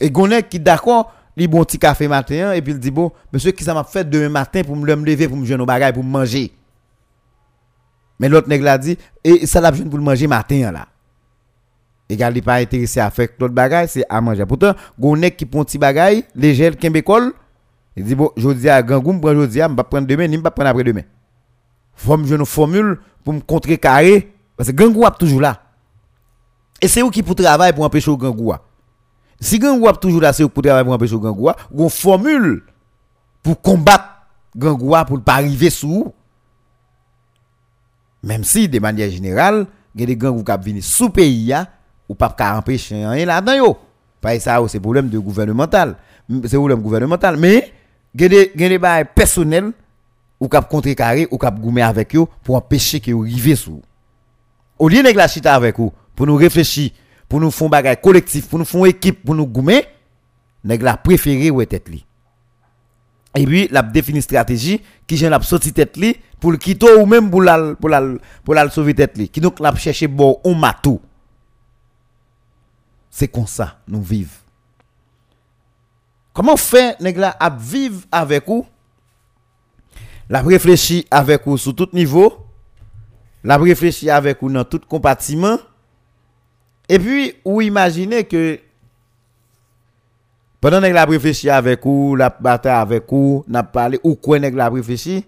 Et gon qui d'accord li bon petit café matin et puis il dit bon monsieur qui ça m'a fait demain matin pour me lever pour me jeune au bagage pour me manger? Mais l'autre nèg l'a dit et ça l'a jeune pour manger matin là. Il pas intéressé à faire l'autre bagage c'est à manger. Pourtant gon nèg qui prend petit bagage léger kembe école il dit bon jodi à gangou prend jodi à pas prendre demain ni pas prendre après demain faut me une formule pour me contrecarrer parce que gangou a toujours là. Et c'est où qui pour pour empêcher gangou si gangou a toujours là c'est pour travailler pour empêcher gangou une formule pour combattre gangou pour ne pas arriver sous même si de manière générale il y a des qui viennent sous pays ou pas empêcher rien là-dedans yo. Pas ça c'est problème de gouvernemental. C'est problème gouvernemental. Mais il y a des des personnels ou cap contrecarrer ou cap goumer avec eux pour empêcher que vous arriviez sous au lieu de la chita avec vous pour nous réfléchir pour nous faire un bagage collectif pour nous faire une équipe pour nous goumer nèg la préféré ou tête li. Et puis la définir stratégie qui j'en la sorti tête li pour le quitter ou même pour la pour la pour la sauver tête li. Qui donc la chercher bon on matou. C'est comme ça nous vivons. Comment faire nèg la à vivre avec vous la réfléchir avec vous sur tout niveau, la réfléchir avec vous dans tout compartiment, et puis, ou imaginez que pendant que la réfléchi avec vous, la bataille avec vous, n'a parlé, ou quoi la réfléchi,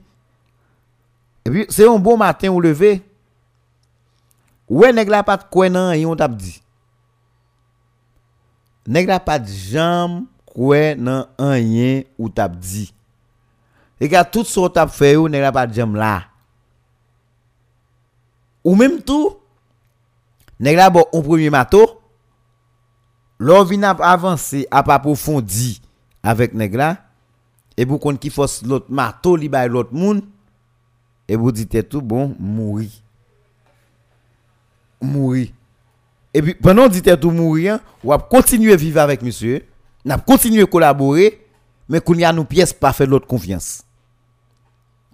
et puis, c'est un bon matin ou levé, ouais, nèg la pas quoi nan, et on t'a dit. Nèg la pas de jambe, quoi nan, ou t'a dit. Que tout ce tu as fait, ou n'est pas de jam là. Ou même tout, pas bon, un premier mato, l'on vient avancer, à pas approfondi avec nèg et vous qu'on qui force l'autre mato, li bay l'autre monde, et vous dites tout bon, mourir. Mourir. Et puis, pendant vous tout mourir, vous va continuer vivre avec monsieur, n'a continuer collaborer, mais qu'on y nos pièces pas fait l'autre confiance.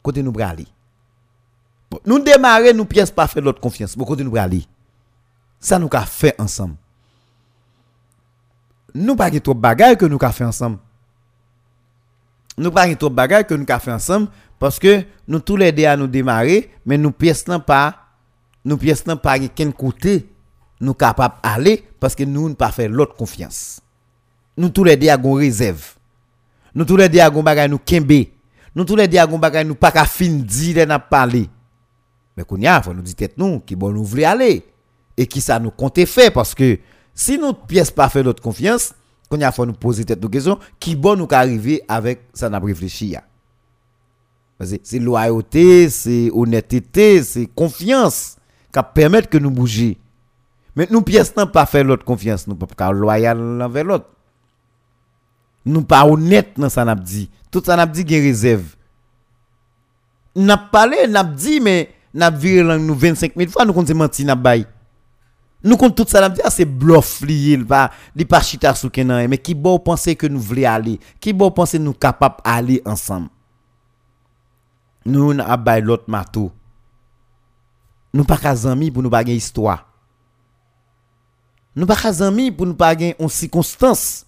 Côté nous brali. Nous démarrer nous pièces pas fait l'autre confiance, mais côté nous brali. Ça nous a fait ensemble. Nous pas trop bagaille que nous a fait ensemble. Nous pas trop bagaille que nous a fait ensemble parce que nous tous les deux à nous démarrer, mais nous pièces pas nous pièces pas quel côté nous capable aller parce que nous ne pas faire l'autre confiance. Nous tous les deux une réserve. Nous tous les deux à un bagage nous kembe. Nous tous les deux à un bagage nous pas qu'à fin dire n'a parler. Mais qu'on y a faut nous dire tête nous qui bon nous voulons aller et qui ça nous compte faire parce que si nous pièce pas faire notre confiance, qu'on a faut nous poser tête nos questions qui bon nous arriver avec ça n'a réfléchi c'est loyauté, c'est honnêteté, c'est confiance qui permet que nous bouger. Mais nous pièces pas faire l'autre confiance, nous pas loyal envers l'autre. Nous pas honnête dans ça n'a dit. Tout ça n'a dit une réserve. N'a parlé n'a dit mais n'a viré nous 25 000 fois nous compte menti n'a bail Nous compte tout ça, ah, c'est bluff lié, il pas il pas chita sous kenan, mais qui bon penser que nous voulons aller, qui bon penser nous capable aller ensemble. Nous on a bail l'autre matou. Nous pas qu'à amis pour nous pas histoire. Nous pas qu'à amis pour nous pas en circonstance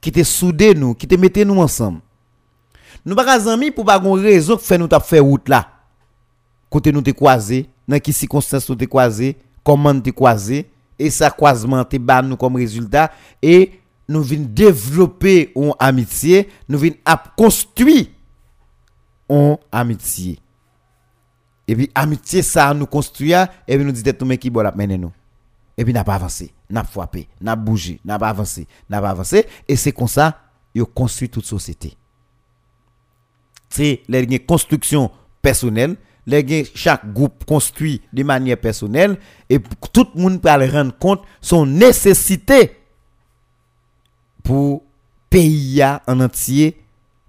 qui te soudé nous, qui te mettait nous ensemble. Nous pas qu'à amis pour pas une raison qui fait nous t'a fait route là. Côté nous te croiser, dans qui circonstance nous te croiser comment te croiser et ça croisement te ban nous comme résultat et nous vinn développer une amitié, nous vinn construire une amitié. Et puis amitié ça nous construit et puis nous dit tout mais qui bon la mener nous. Et puis n'a pas avancé, n'a pas frappé, n'a pas bougé, n'a pas avancé, n'a pas avancé et c'est comme ça yo construit toute société. C'est la construction personnelle chaque groupe construit de manière personnelle et tout le monde peut rendre compte son nécessité pour pays en entier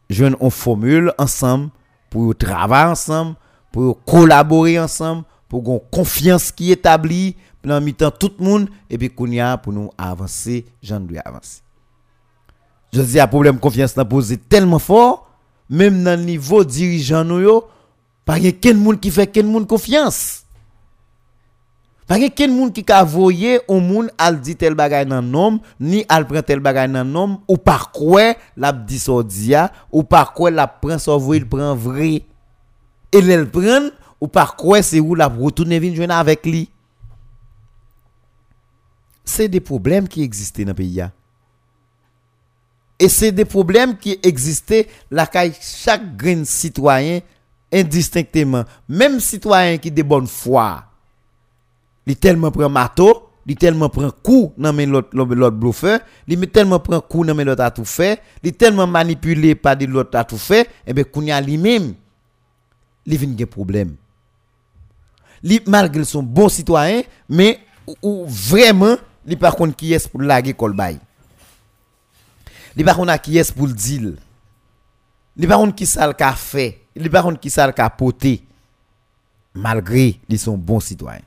jouer une formule ensemble pour travailler ensemble pour collaborer ensemble pour une confiance qui établie dans mi-temps tout le monde et puis pour nous avancer j'en dois avancer. Je dis, un problème confiance n'a posé tellement fort, même dans le niveau dirigeant nous Pas quelqu'un monde qui fait quelqu'un monde confiance. Pas quelqu'un monde qui a voyé au monde al dit tel bagay nan homme ni al prend tel bagay nan homme ou par quoi l'a disordia ou par quoi la prend sauver il prend vrai. Et l'elle prend ou par quoi c'est où la retourner vinn joindre avec lui. C'est des problèmes qui existaient dans le pays. Et c'est des problèmes qui existaient là chaque grain citoyen indistinctement. Même citoyen qui de bonne foi, il tellement prend marteau, il tellement prend coup dans l'autre l'autre bluffeur, il tellement prend coup dans l'autre a tout fait, il tellement manipulé par de l'autre a tout fait, et eh bien kounya lui-même il vient des problème. malgré son bon citoyen, mais ou, vraiment, il par contre qui est pour laguer colbaye. Li pa kon a qui est pour le deal? Li pa kon qui ça le fait. Li pa kon qui ça poté. Malgré ils sont bons citoyens.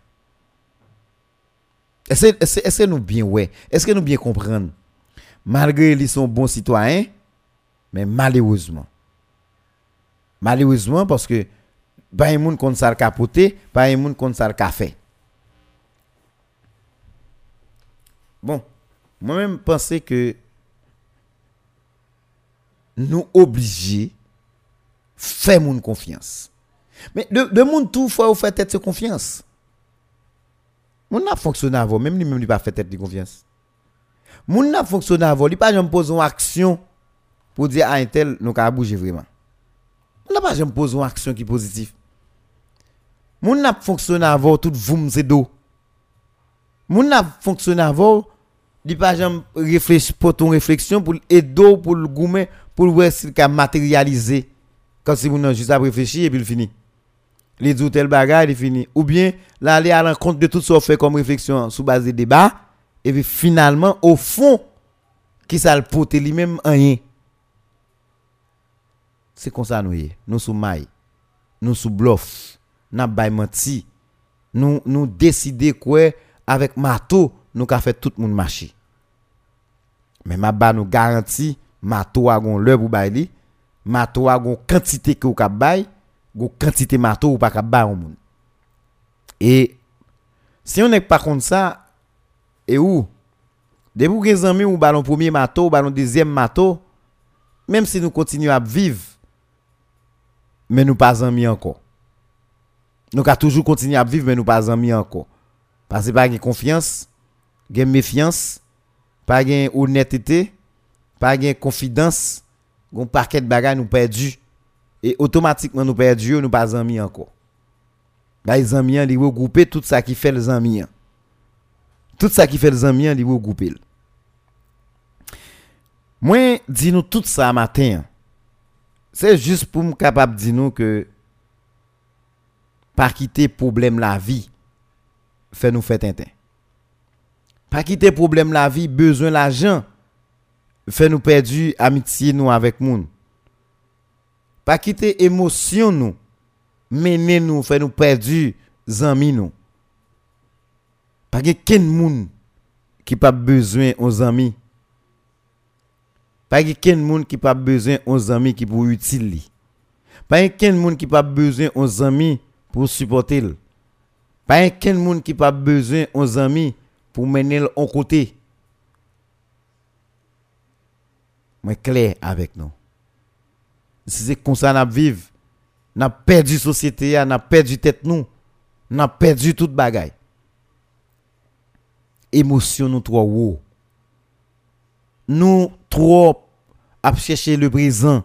Est-ce est que nous bien ouais? Est-ce que nous bien comprendre? Malgré ils sont bons citoyens, mais malheureusement. Malheureusement parce que pas un monde kon ça le capoté, pas un monde kon ça fait. Bon, moi-même penser que nous obliger faire mon confiance. Mais de, de monde tout fois vous faire tête confiance. Mon n'a fonctionné avant, même lui même lui pas fait tête de confiance. Mon n'a fonctionné avant, il pas jamais une action pour dire à un tel nous ka bouger vraiment. On n'a pas jamais une action qui est positive. Mon n'a fonctionné avant tout vous c'est dos. Mon n'a fonctionné avant, il pas jamais réfléchir pour ton réflexion pour aider pour le goumer pour voir s'il a matérialisé. Quand si vous juste à réfléchir et puis il finit. Les dit tel bagage, il finit. Ou bien, là, aller à l'encontre de tout ce qu'on fait comme réflexion sous base de débat. Et puis finalement, au fond, qui ça le pote lui-même rien. C'est comme ça nous Nous sous maille. Nous sous bluff. Nous bay menti. Nous nous décider quoi avec marteau, nous avons fait tout le monde marcher. Mais ma nous garantit marteau a gon l'heure pour marteau a gon quantité que ou ka bay gon quantité marteau ou pas ka bay au monde. Et si on n'est pas contre ça et où? Des vous gen amis ou ballon premier marteau ou ballon deuxième marteau même si nous continuons à vivre mais nous pas amis encore. Nous avons toujours continuer à vivre mais nous pas amis encore. Parce que pas de confiance gen méfiance pas de honnêteté pas de confidence, gon paquet de bagages nous perdu. Et automatiquement nous perdu nous pas amis encore bah e les amis ils regrouper tout ça qui fait les amis tout ça qui fait les amis ils regrouper moi dis nous tout ça matin c'est juste pour me capable dire nous que pas quitter problème la vie fait nous fait tintin pas quitter problème la vie besoin l'argent fait nous perdre amitié nous avec moun. Pas quitter émotion nous, mener nous, fait nous perdre amis nous. Pas que moun qui pas besoin aux amis. Pas que moun qui pas besoin aux amis qui pour utile Pas ken moun qui pas besoin aux amis pour supporter. Pas ken moun qui pas besoin aux amis pour mener en côté. Moi clair avec nous. si c'est comme ça n'a vivre, n'a perdu société, n'a perdu tête nous, n'a perdu toute bagaille. Émotion nous trop haut. Nous trop à chercher le présent.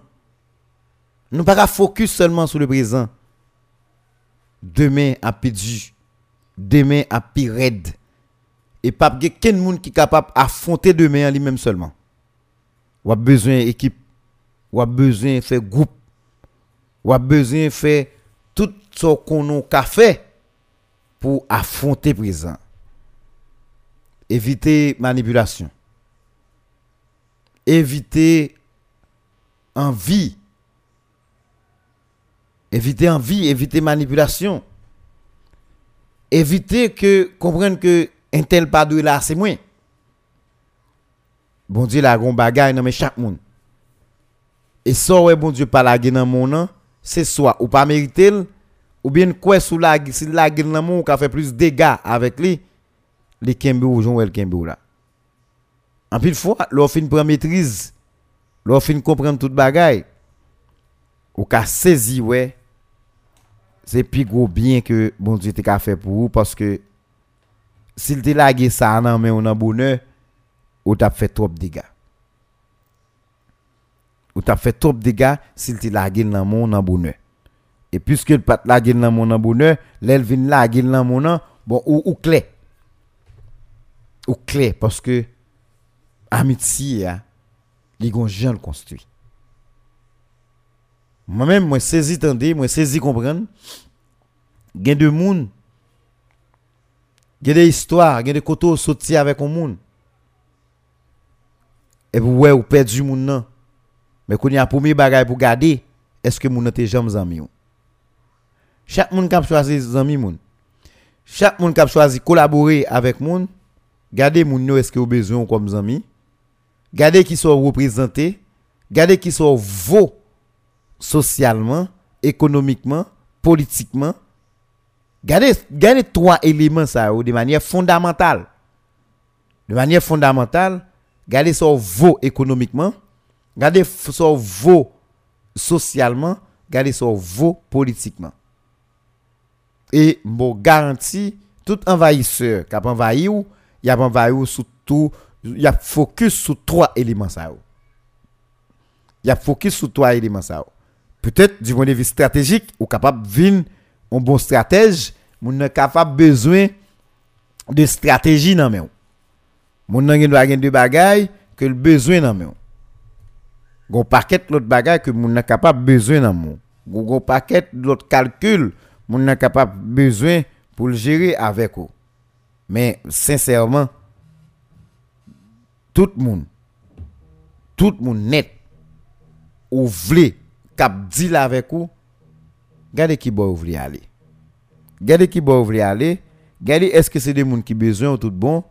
Nous pas focus seulement sur le présent. Demain a perdu. Demain a pire raide. Et pas de monde qui est capable d'affronter demain lui-même seulement. Ou a besoin d'équipe. Ou a besoin de faire groupe. Ou a besoin de faire tout ce qu'on a fait pour affronter présent. Éviter manipulation. Éviter envie. Éviter envie, éviter manipulation. Éviter que comprendre que un tel pas de là c'est moi. Bon Dieu la gon bagay nan men chak moun. E so we bon Dieu pa lage nan moun nan, se soit ou pa merite l, ou bien kwe sou lage, si lage nan moun ou ka fe plus dega avek li, li kembe ou joun wel kembe ou la. An pil fwa, lor fin pran metriz, lor fin kompren tout bagay, ou ka sezi we, se pi gwo byen ke bon Dieu te ka fe pou ou, paske, si l te lage sa nan men ou nan bonen, ou t'a fait trop de dégâts. Ou t'a fait trop de dégâts s'il te lagué nan mon en bonheur et puisque le pas lagué nan mon en bonheur l'elle vient laguer nan mon bon ou, ou clé. Ou clé parce que amitié les gens le construit moi-même moi saisi tendez moi saisi comprendre. Gain de monde. A des histoires, a des côtés sortis avec un monde. Et vous ouais, vous perdu monde non. Mais il y a premier bagage pour garder, est-ce que moun te jamais amis Chaque monde qui a choisi moun. Chaque monde qui a choisi collaborer avec moun, gardez moun est-ce que vous besoin comme amis? Gardez qui sont représentés, gardez qui sont vos socialement, économiquement, politiquement Gardez, trois éléments ça de manière fondamentale. De manière fondamentale, gardez ça vaut économiquement, gardez ça vaut socialement, gardez ça vaut politiquement. Et bon garantie tout envahisseur qui a envahi il a envahi sur tout, il a focus sur trois éléments ça. Il a focus sur trois éléments. Peut-être du point de vue stratégique ou capable de un bon stratège, nan capable besoin de stratégie nan men. Moun nan gen doit gen de bagay que le besoin nan men. Gon paquet l'autre bagay que moun nan capable besoin nan men. Gon paquet l'autre calcul moun nan capable besoin pour le gérer avec vous. Mais sincèrement tout le monde tout le monde net ou vle cap dit avec vous Gardez qui boit ouvrir aller. Gardez qui boit ouvrir aller. Gardez est-ce que c'est des gens qui besoin ou tout bon.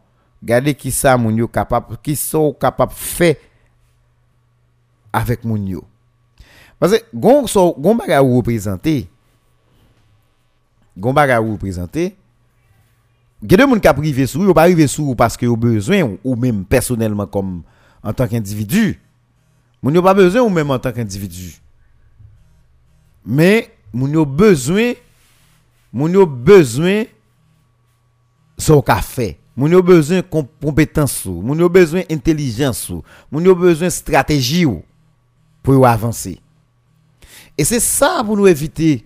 Gade ki sa moun yo kapap, ki so kapap fe avèk moun yo. Pase, gon, so, gon baga ou reprezentè, gon baga ou reprezentè, gade moun kap rive sou, yo pa rive sou paske yo bezwen ou mèm personelman kom an tank individu. Moun yo pa bezwen ou mèm an tank individu. Men, moun yo bezwen, moun yo bezwen so ka fe. Moun yo besoin compétence moun yo besoin intelligence moun yo besoin stratégie pour avancer. Et c'est ça pour nous éviter.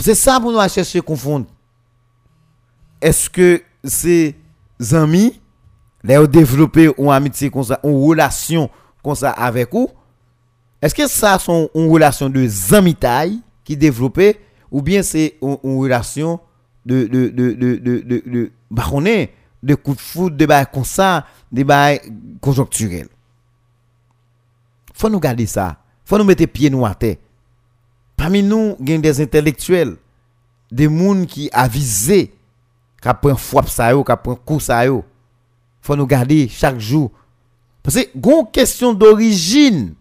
C'est ça pour nous chercher confondre. Est-ce que ces amis les développer une amitié comme une relation avec vous? Est-ce que ça sont une relation de zamitaille qui développé ou bien c'est une, relation de de de de de de, de, de, de foudre de bail comme ça des bails conjoncturels. Faut nous garder ça. Faut nous mettre pieds nous à terre. Parmi nous il y a des intellectuels des gens qui avisé qui prend frappe ça qui prend coup ça faut nous garder chaque jour. Parce que une question d'origine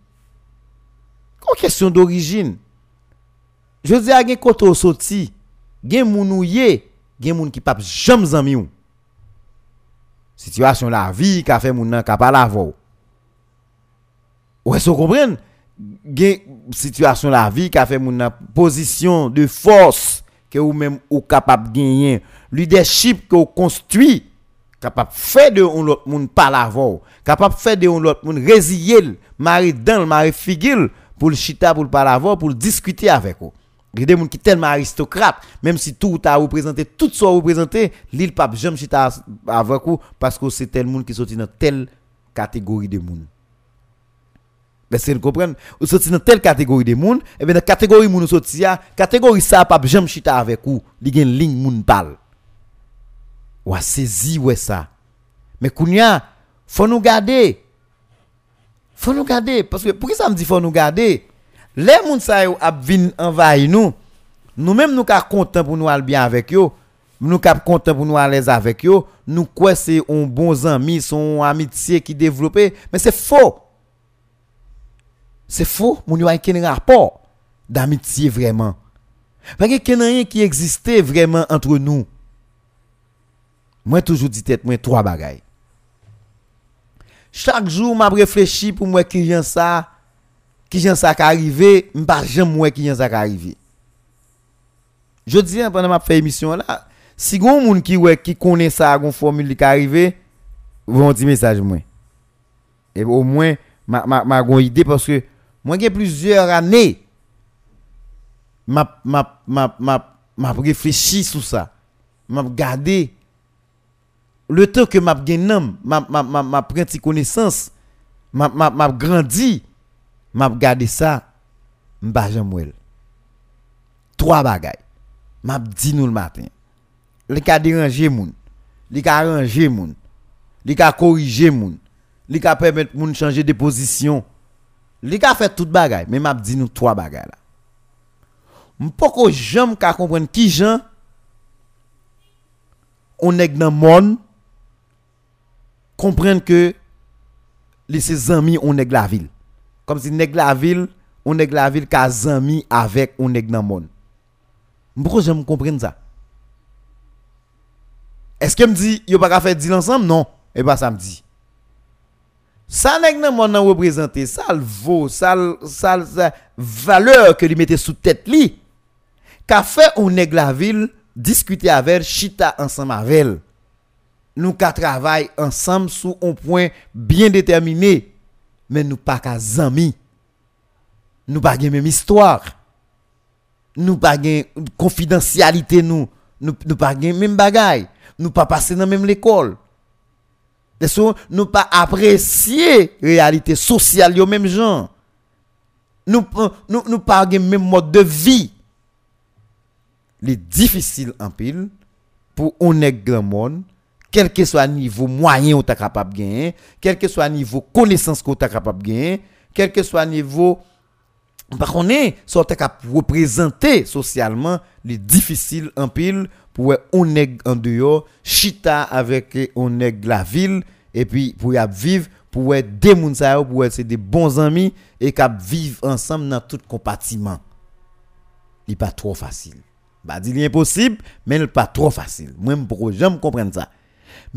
une question d'origine. Je dis à gen koto sorti, gen moun ou ye, gen moun qui pas jamais zanmi ou. Situation la vie qu'a fait moun nan ka pas la vo. Ou est-ce que vous comprenez gen situation la vie qui a fait mon position de force que ou même ou capable gagner leadership que ou construit capable faire de on l'autre monde par l'avant capable faire de on l'autre monde résilier mari dans mari figure pour le chita pour le parler pour le discuter avec vous il y a des gens qui sont tellement aristocrates, même si tout a représenté, tout soit représenté, l'île pape jamais chita avec vous parce que c'est tel monde qui sorti dans telle catégorie de monde. Est-ce que vous comprenez Vous sortez dans telle catégorie de monde, et bien dans la catégorie moun sorti catégorie ça pas jamais chita avec vous, il y a une ligne moun parle. Ou saisi ça. Mais kounya, faut nous garder. Faut nous garder parce que pour ça me dit faut nous garder les gens sa yo ap envahi nous, nous même nous ka content pour nous aller bien avec eux. Nous ka content pour nous aller avec eux. Nous quoi c'est un bon ami, son amitié qui développé, mais c'est faux. C'est faux, mon yo a un rapport d'amitié vraiment. Parce a rien qui existait vraiment entre nous. Moi toujours dit tête moi trois bagailles. Chaque jour m'a réfléchi pour moi qui ça qui j'en ça arrivé, m'pas jamais moi qui j'en ça arrivé. Je dis hein, pendant ma fait émission là, si gon moun qui ouais qui connaît ça gon formule qui arrivé, vont dire message moi. Et au moins ma ma ma gon idée parce que moi j'ai plusieurs années m'a m'a m'a m'a m'a réfléchi sur ça. M'a regardé le temps que m'a gagné m'a m'a m'a pris connaissance, m'a m'a grandi m'a regardé ça, m'pa jamwel. Trois bagailles. M'a dit nous le matin. Li ka déranger moun, li ka arranger moun, li ka corriger moun, li ka permettre moun changer de position. Li ka fait tout bagaille, mais m'a dit nous trois bagailles là. M'pa ko jam ka comprendre qui gens on est dans monde comprendre que les ses amis on est la ville Kom si neg la vil, ou neg la vil ka zami avek ou neg nan moun. Mpoko jen m kompren sa? Eske m di, yo pa ka fe di lansam? Non, e ba sa m di. Sa neg nan moun nan reprezente, sal vo, sal, sal, sal, valeur ke li mette sou tèt li, ka fe ou neg la vil, diskute avek, chita ansam avek. Nou ka travay ansam sou un point bien determiné. Mais nous pas qu'à amis. Nous pas même histoire. Nous pas de confidentialité nous. Nous nous pas même bagaille. Nous pas passer dans même l'école. Nous pas apprécier réalité sociale yo même gens? Nous nous nous pas même mode de vie. Les difficile en pile pour est grand monde quel que soit le niveau moyen où tu capable de gagner, quel que soit le niveau connaissance que tu capable de gagner, quel que soit le niveau par contre, tu capable de représenter socialement les difficiles en pile pour on est en dehors, chita avec on est la ville et puis pour y vivre pour être des gens pour être des bons amis et cap vivre ensemble dans tout compartiment. Il n'est pas trop facile. Bah, est impossible, mais il n'est pas trop facile. Moi, je jamais comprendre ça.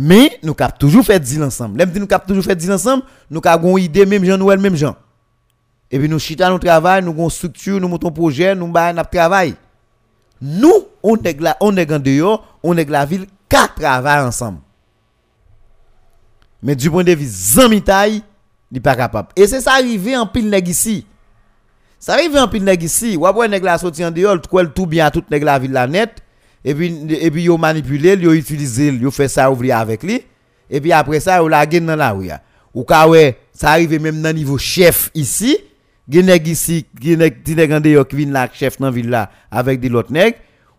Mais nous avons toujours fait deal ensemble. Même nous avons toujours fait deal ensemble, nous avons une idée, même gens, nous même gens. Et puis nous chita nous travail, nous avons structure, nous montons projet, nous avons travail. Nous, on est là, on est dehors, on est la ville, quatre travail ensemble. Mais du point de vue zamitaille, il n'est pas capable. Et c'est ça arrivé en pile nèg ici. Ça arrive en pile nèg ici. Ou après nèg la sorti en dehors, tout bien tout nèg la ville la net et puis et puis yo manipulé yo utilisé yo fait ça ouvrir avec lui. Et puis après ça yo la dans la rue ou ka ça arrive même dans niveau chef ici. Ici nèg en qui là chef dans ville là avec des autres nèg.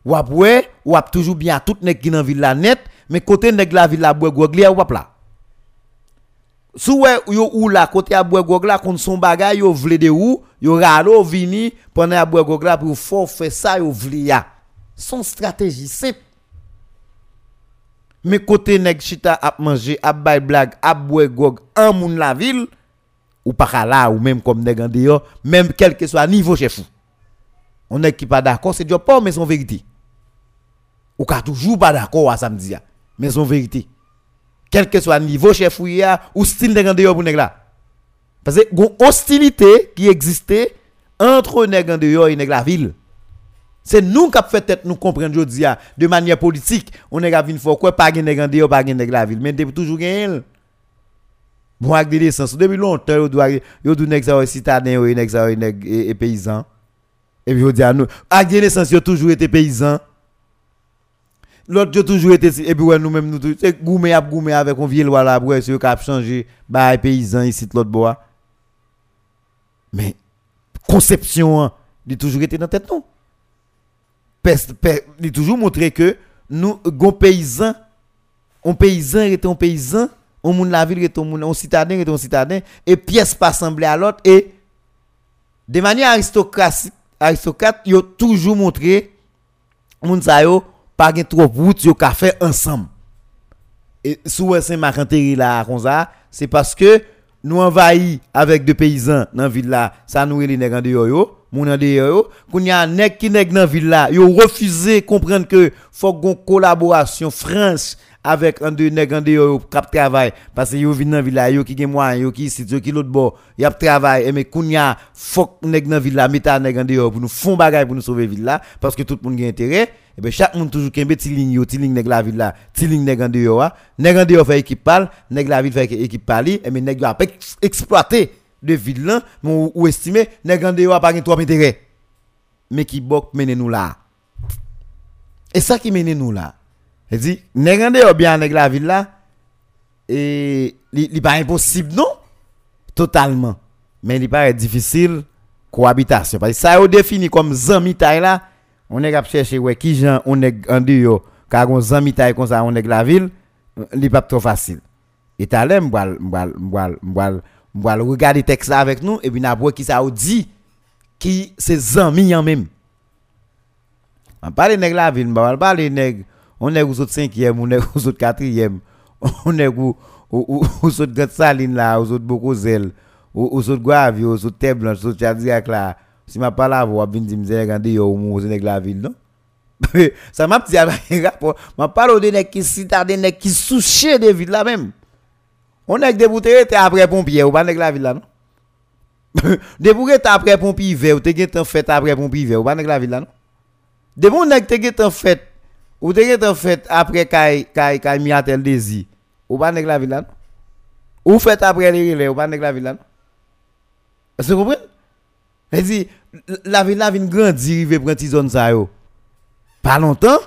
Ou après ou toujours bien tout nèg qui dans ville là net mais côté nèg la ville là bois ou là sou yo ou là côté à bois gogla kon son bagay yo vle de ou yo ralo vini pendant à bois gogla pour fort faire ça yo vle son stratégie simple. Mais côté nèg chita a manger, a bay blague, a boire gog en moun la ville ou pas là ou même comme nèg même quel que soit niveau chef. On est qui pas d'accord, c'est job pas mais son vérité. Ou ka toujours pas d'accord à samedi mais son vérité. Quel que soit niveau chef ou style nèg en dehors. Parce que une hostilité qui existait entre nèg et nèg la ville. C'est nous qui avons fait tête nous comprendre aujourd'hui de manière politique. On est venu faire quoi pas en dehors, pas nèg la ville, mais depuis toujours gen Bon avec des licences depuis longtemps doit nèg ça citadin et paysan. Et puis yo dit à nous avec des naissances yo toujours été paysan. L'autre yo toujours été et puis ouais nous nous c'est goumé à goumé avec un loi là après c'est a changé bah paysan ici l'autre bois. Mais conception hein, il toujours été dans tête nous. Il toujours montré que nous gon paysan un paysan était un paysan, on moun la ville était un citadin était un citadin et pièce pas semblé à l'autre et de manière aristocrate yo toujours montré moun sa yo pas gen trop route yo ka fait ensemble. Et sous Saint-Marc là comme c'est parce que nous envahis avec des paysans dans la ville là, ça nous les nèg en dehors yo, moun qu'on y a nèg qui nèg dans ville yo comprendre que faut une collaboration franche avec un de nèg travail parce que yo vinn dans ville yo qui gen moyen, yo l'autre travail et mais qu'on y a faut nèg mettre nèg en pour nous font bagay pour nous sauver ville parce que tout le monde a intérêt et bien chaque monde toujours ti ligne yo ti ligne nèg la ville là ti ligne nèg en nèg parle nèg la ville fait équipe parler et mais nèg a exploiter de ville là ou estimer nèg en dehors pas trop intérêt. Mais qui bok mène nous là. Et ça qui mène nous là. Elle dit nèg en dehors bien nèg la ville là et il pas impossible non? Totalement. Mais il paraît difficile cohabitation. Parce que ça est défini comme zami taille là on est chercher ouais qui gens on est en dehors car on zami taille comme ça on est la ville n'est pas trop facile. Et t'as l'air m'bal m'bal m'bal On va regarder texte là avec nous et puis on va qui ça dit qui ses amis en même. On parle nèg la ville, on parle nèg on est aux autres 5e, on est aux autres 4e, on est aux autres Grande Saline là, aux autres Bocozel, aux autres Guavi, aux autres Terre Blanche, aux autres Chadiac là. Si ma parle à vous, bien dit me regardez yo mon nèg la ville non. Ça m'a dit ah, rapport, m'a parle de nèg qui citadin nèg qui souché de ville là même. On est débouté après pompier, ou pas nèg la ville là non. débouté après pompier hiver, ou t'es en fête après pompier hiver, ou pas nèg la ville là non. Debon nèg t'es en fête, ou t'es en fête après kay kay kay miatel désir, ou pas nèg la ville là non. Ou fête après les relais, ou pas nèg la ville là non. Vous comprenez Elle dit la ville là vient grandir, rive prend zone ça yo. Pas longtemps,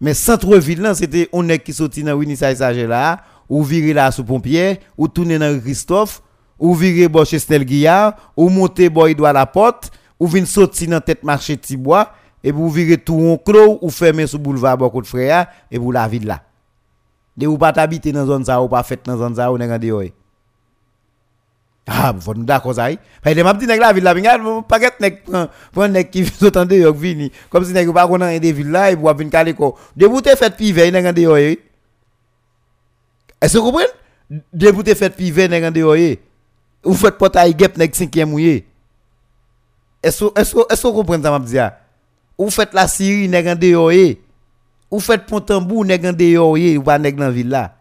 mais centre-ville là c'était on nèg qui sorti dans Winnie Sager là. Ou virer là sous pompier ou tourner dans Christophe ou virer bois chez Guillard ou monter boy doit la porte ou venir sortir dans tête marché Tibois et vous virer tout en clos ou fermer sous boulevard beaucoup de frères et vous la ville là. De ou pas habiter dans zone ça ou pas fait dans zone ça ou dans dehors. Ah, vous nous d'accord ça. Parce que m'a dit la ville là, pas paquet nèg prend nèg qui sont de yok vini. Comme si nèg pas connait des villes là et pour venir caler ko. De vous te fait nèg en dehors. Est-ce que vous comprenez? De vous te fait pivé nèg en dehors. Vous faites portail gap nèg 5e mouillé. Est-ce est-ce est-ce vous comprenez ça m'a dit Vous faites la Syrie nèg en dehors. Vous faites Pontambour nèg en dehors ou pas dans ville là.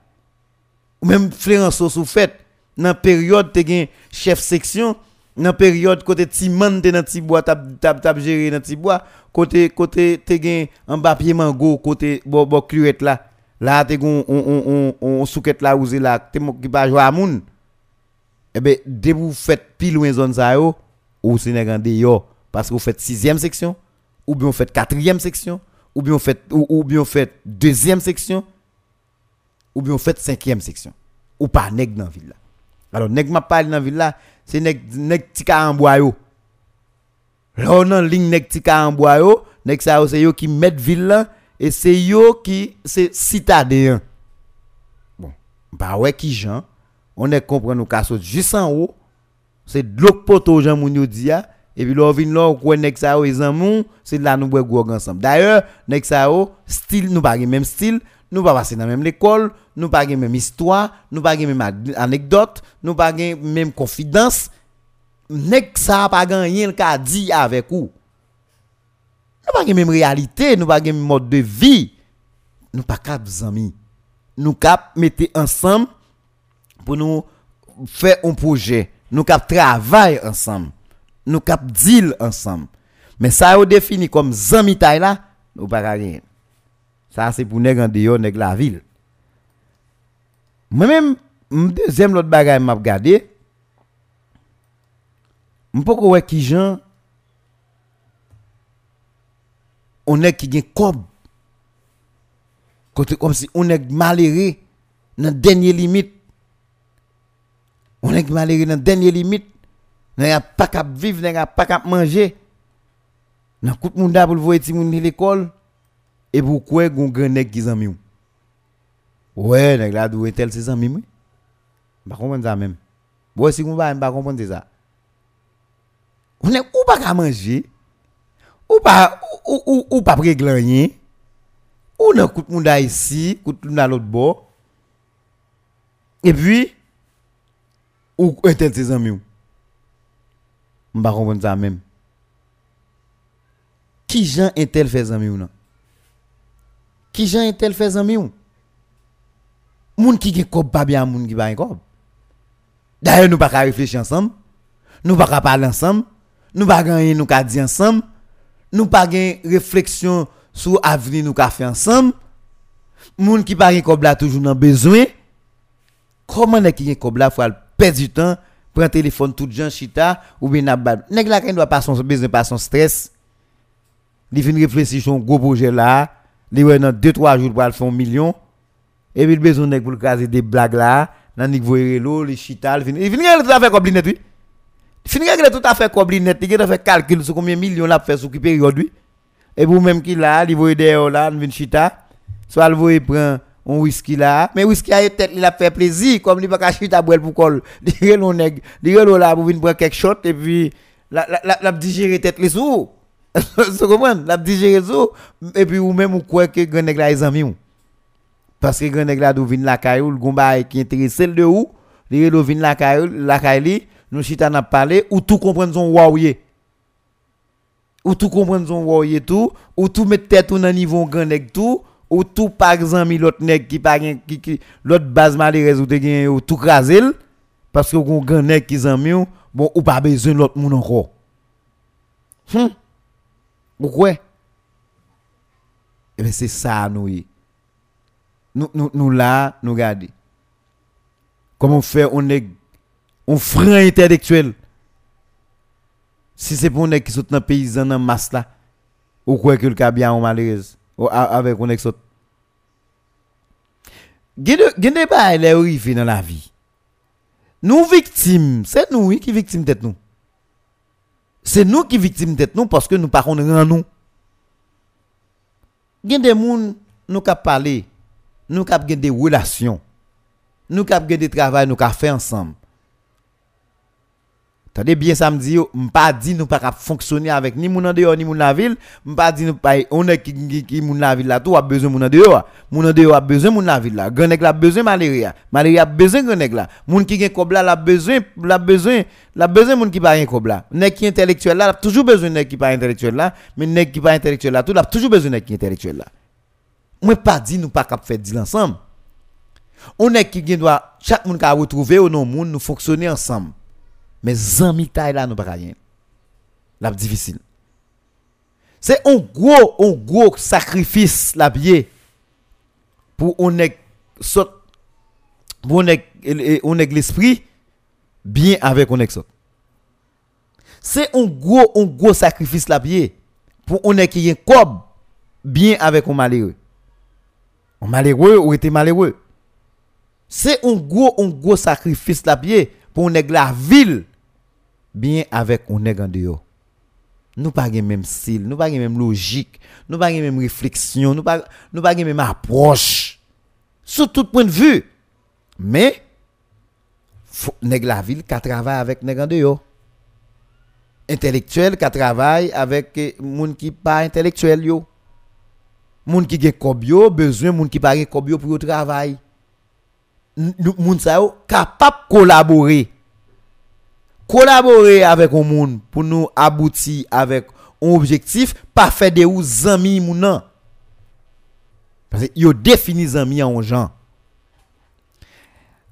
Même Florence vous faites dans période te gen chef section dans période côté Timan te dans Tibois tap tap tap gérer dans Tibois côté côté te gen en bas pied mango côté bo bo cluette là là te gen on on on souquette là ouzé là te qui pas jouer à moun. Eh ben dès vous faites pile loin zone ça yo ou c'est nèg yo parce que vous faites sixième section ou bien vous faites quatrième section ou bien vous faites ou, ou bien vous faites deuxième section ou bien vous faites cinquième section. Ou pas nèg dans ville là. Alors, nèg m'a parlé dans ville là, c'est nèg nèg tika en bois yo. Là on en ligne nèg tika en bois yo, nèg ça c'est yo qui met ville là E se yo ki se sitade yon. Bon, ba we ki jan, on e kompren nou kaso jisan ou, se dlok poto jan moun yo diya, e pi lor vin lor kwen nek sa ou e zan moun, se la nou bwe gwo gansam. D'ayor, nek sa ou, stil nou bagi menm stil, nou pa pase nan menm l'ekol, nou bagi menm histwa, nou bagi menm anekdot, nou bagi menm konfidans, nek sa pa ganyen lka di avek ou. Nous pas même réalité, nous pas même mode de vie. Nous pas cap amis. Nous cap mettre ensemble pour nous faire un projet nous cap travail ensemble, nous cap deal ensemble. Mais ça est défini comme zami taille là, nous pas rien. Ça c'est pour nèg en dehors, nèg la ville. Moi-même, deuxième l'autre bagaille m'a regardé. M'poko ouais qui gens on est qui gagne comme. Comme si on est malheureux dans dernière limite. On est malheureux dans dernière limite. N'a pas qu'à vivre n'a pas qu'à manger. Nan kout moun da pou le voye ti moun l'école et pour quoi gon grand nèg qui ou ouais nèg la doué tel ses amis moi pas comprendre ça même. Ouais si gon va pas comprendre ça. On est ou pas qu'à manger? Ou pa, ou, ou, ou pa preglan yin. Ou nan kout moun da isi, kout moun da lot bo. E pi, ou enten se zanmi ou. Mba konpon sa menm. Ki jan entel fe zanmi ou nan? Ki jan entel fe zanmi ou? Moun ki gen kob pa bien moun ki ba gen kob. D'ailleurs, nous pas qu'à réfléchir ensemble. Nous pas qu'à parler ensemble. Nous pas gagner nous qu'à dire ensemble. Nous pas gain réflexion sur avenir nous ensemble. Moun qui pas kob là toujours besoin. Comment est qui faut perdre du temps prendre téléphone tout chita ou bien nèg la doit pas son besoin pas son stress il vient réfléchir sur gros projet là il va dans 2 3 jours pour faire un million et puis il besoin nèg des blagues là dans niveau relo les chita il Fin règle tout à fait comme net, il a fait calcul sur combien de millions l'a fait sur qui période Et vous même qui là, il voyez dehors là, une chita, soit il voyez prend un whisky là, mais whisky a peut-être il a fait plaisir comme il pas chita boire pour col, dire l'on nèg, dire l'on là pour venir prendre quelque shot et puis la la la digérer tête les sous. Vous comprenez La digérer sous et puis ou même ou croit que grand nèg là les amis. Parce que grand nèg là do vient la caillou, le gombaï qui e intéressé de où, dire do vient la caillou, la caillou nous chita n'a parlé ou tout comprendre son waouye ou tout comprendre son waouye tout ou tout mettre tête au niveau grand nèg tout ou tout par exemple l'autre nèg qui pas qui, qui l'autre base malheureuse ou gen ou tout craser parce que gon grand nèg qui zanmi bon ou pas besoin l'autre monde encore hum pourquoi Eh c'est ça, nous. Nous, nous, nous là, nous regardons. Comment fait, on est, on frein intellectuel. Si c'est pour est qui sont dans paysan dans masse là, ou quoi que le cas bien ou malheureuse, avec on est. Gende pas les arrivé dans la vie. Nous victimes, c'est nous qui victimes tête nous. C'est nous qui victimes tête nous parce que nous pas rend nous. Des gens nous cap parler, nous cap des relations. Nous cap des travail nous cap faire ensemble. Tendez bien ça me dit pas dit nous pas fonctionner avec ni moun dehors ni moun la ville, pas dit nous pas on est qui qui moun la ville là tout a besoin moun en dehors. Moun dehors a besoin moun la ville là. Grand la besoin malaria. Malaria a besoin grand la. Moun qui gen kob là la besoin la besoin la besoin moun qui pas rien kob là. Nèg qui intellectuel là, toujours besoin nèg qui pas intellectuel là, mais nèg qui pas intellectuel là tout a toujours besoin nèg qui intellectuel là. Moi pas dit nous pas cap faire deal ensemble. On est qui doit chaque moun ka retrouver au non moun nous fonctionner ensemble. Men zan mi tay e la nou pa kayen. Lap difisil. Se on gwo, on gwo sakrifis la biye. Pou onek sot. Pou onek, onek l'esprit. Bien avek onek sot. Se on gwo, on gwo sakrifis la biye. Pou onek yen kob. Bien avek on malewe. On malewe ou ete malewe. Se on gwo, on gwo sakrifis la biye. Pou onek la vil. Bien avec on est en dehors. Nous pas même style, nous pas même logique, nous pas même réflexion, nous pas nous pas même approche. Sur tout point de vue. Mais nèg la ville qui travaille avec nèg en dehors. Intellectuel qui travaille avec moun qui pas intellectuel yo. Moun qui gen besoin moun qui pas gen kobyo pour travail. Moun sa yo capable collaborer collaborer avec un monde pour nous aboutir avec un objectif, pas faire des ou amis moun Parce que yo défini amis en gens.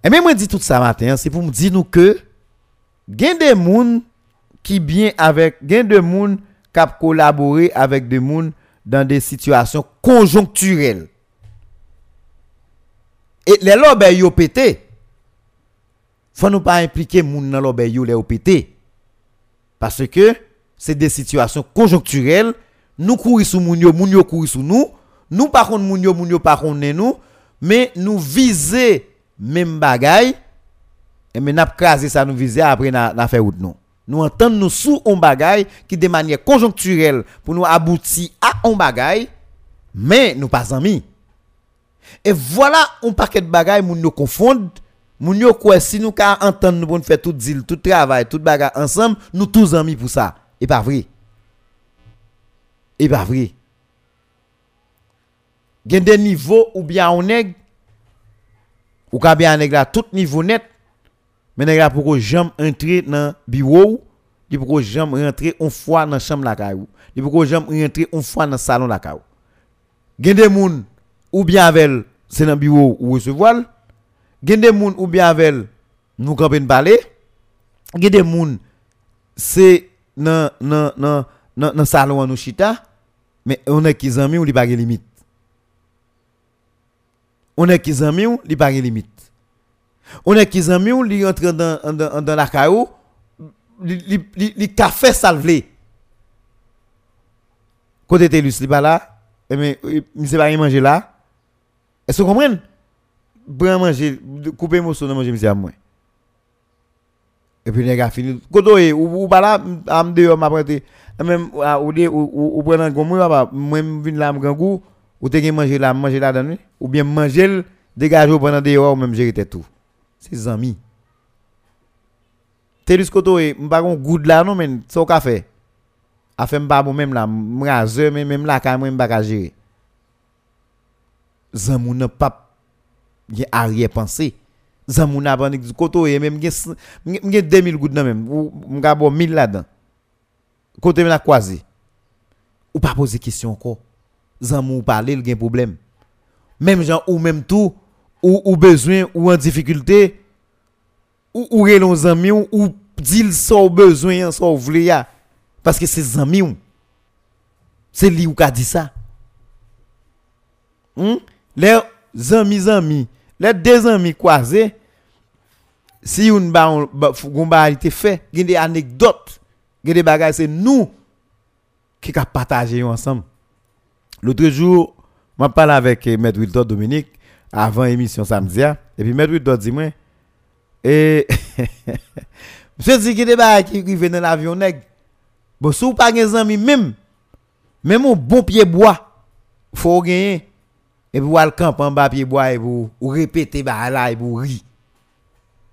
Et même moi dit tout ça matin, c'est pour me dire nous que gen des moun qui bien avec gen de moun qui collaborer avec des moun dans des situations conjoncturelles. Et les lobes yo pété. faut nous pas impliquer moun nan l'obé yo les pété parce que c'est des situations conjoncturelles. Nous courir sous moun yo moun yo courir sous nous. Nous par contre moun yo moun yo par contre nous. Mais nous viser même bagaille. Et mais n'a craser ça nous viser après n'a na faire route non. nous nous entendre nous sous un bagaille qui de manière conjoncturelle pour nous aboutir à un bagaille mais nous pas amis. Et voilà un paquet de bagaille moun nous confondent Moun quoi si nous ka entendre nous pour faire tout deal, tout travail, tout bagaille ensemble, nous tous amis pour ça. Et pas vrai. Et pas vrai. Gen des niveaux ou bien on nèg ou ka bien nèg là tout niveau net. Mais nèg là pour jamais entrer dans bureau, il pour jamais rentrer une fois dans chambre la caillou. Il pour jamais rentrer une fois dans salon la caillou. Gen des moun ou bien avec c'est dans bureau ou recevoir gen des moun ou bien avec nous camper parler gen des moun c'est dans dans dans dans salon nous chita mais on est qui amis ou li pas limite on est qui amis ou li pas limite on est qui amis ou li entre dans dans dans la caillou li li li café salvé côté telus li pas là mais il pas manger là est-ce que vous comprenez bran manje, koupe mousso nan manje misi ap mwen. E pi nega fini. Koto e, ou, ou bala amde yo maprete, mwen ou de, ou, ou, ou prenan kon mwen wapa, mwen vin la mkangou, ou te gen manje la, manje la dan mwen, ou bien manje l, dégage ou prenan de yo ou mwen mjerite tout. Se zami. Te lis koto e, mpa kon goud la non men, so ka fe. A fe mpa bon menm la, mraze men, menm la ka mwen mpa ka jere. Zan moun nan pap gen arrière pensée zamou n'a pas koto et même gen gen 2000 gouttes nan même ou m'ga bon 1000 là-dedans côté la croisé ou pas poser question encore zamou parler il gen problème même gens ou même tout ou, ou besoin ou en difficulté ou ou relon zami ou, ou dit so besoin so vle parce que c'est zami ou. C'est lui ou ka dit ça hmm? les amis amis les deux amis croisés, si yon ba on ba, ba été fait, gen des anecdotes, gen des bagages c'est nous qui ka partager ensemble. L'autre jour, m'a parlé avec eh, Maître Wilton Dominique avant émission samedi et puis Maître Wilton dit moi et monsieur dit gen des bagages qui rive dans l'avion nèg. Bon, si ou pas des amis même même un bon pied bois, faut gagner et puis le camp en bas pied bois et vous répéter bah là et vous ri.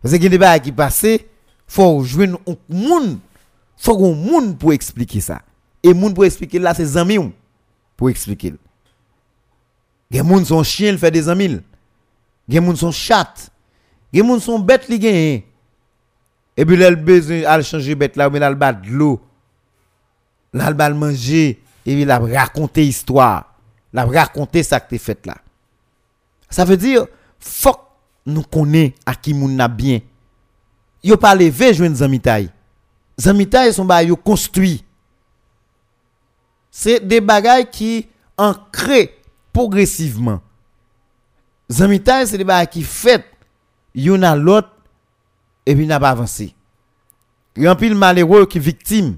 Parce que choses qui passent faut jouer un monde. Faut un monde pour expliquer ça. Et monde pour expliquer là c'est amis pour expliquer. Les gens sont chiens il fait des amis les gens sont chat. Les gens sont bêtes li gagne. Et puis là besoin à changer bête là mais là bat de l'eau. Là le manger. Et puis là raconter histoire la raconter ça que tu fait là. Ça veut dire, faut nous connaît à qui moun n'a bien. Yo pas levé joindre zamitaï. Zamitaï sont ba yo construit. C'est des bagailles qui ancrent progressivement. Zamitaï c'est des bagailles qui fait yon a l'autre et puis n'a pas avancé. Yon pile malheureux qui victime.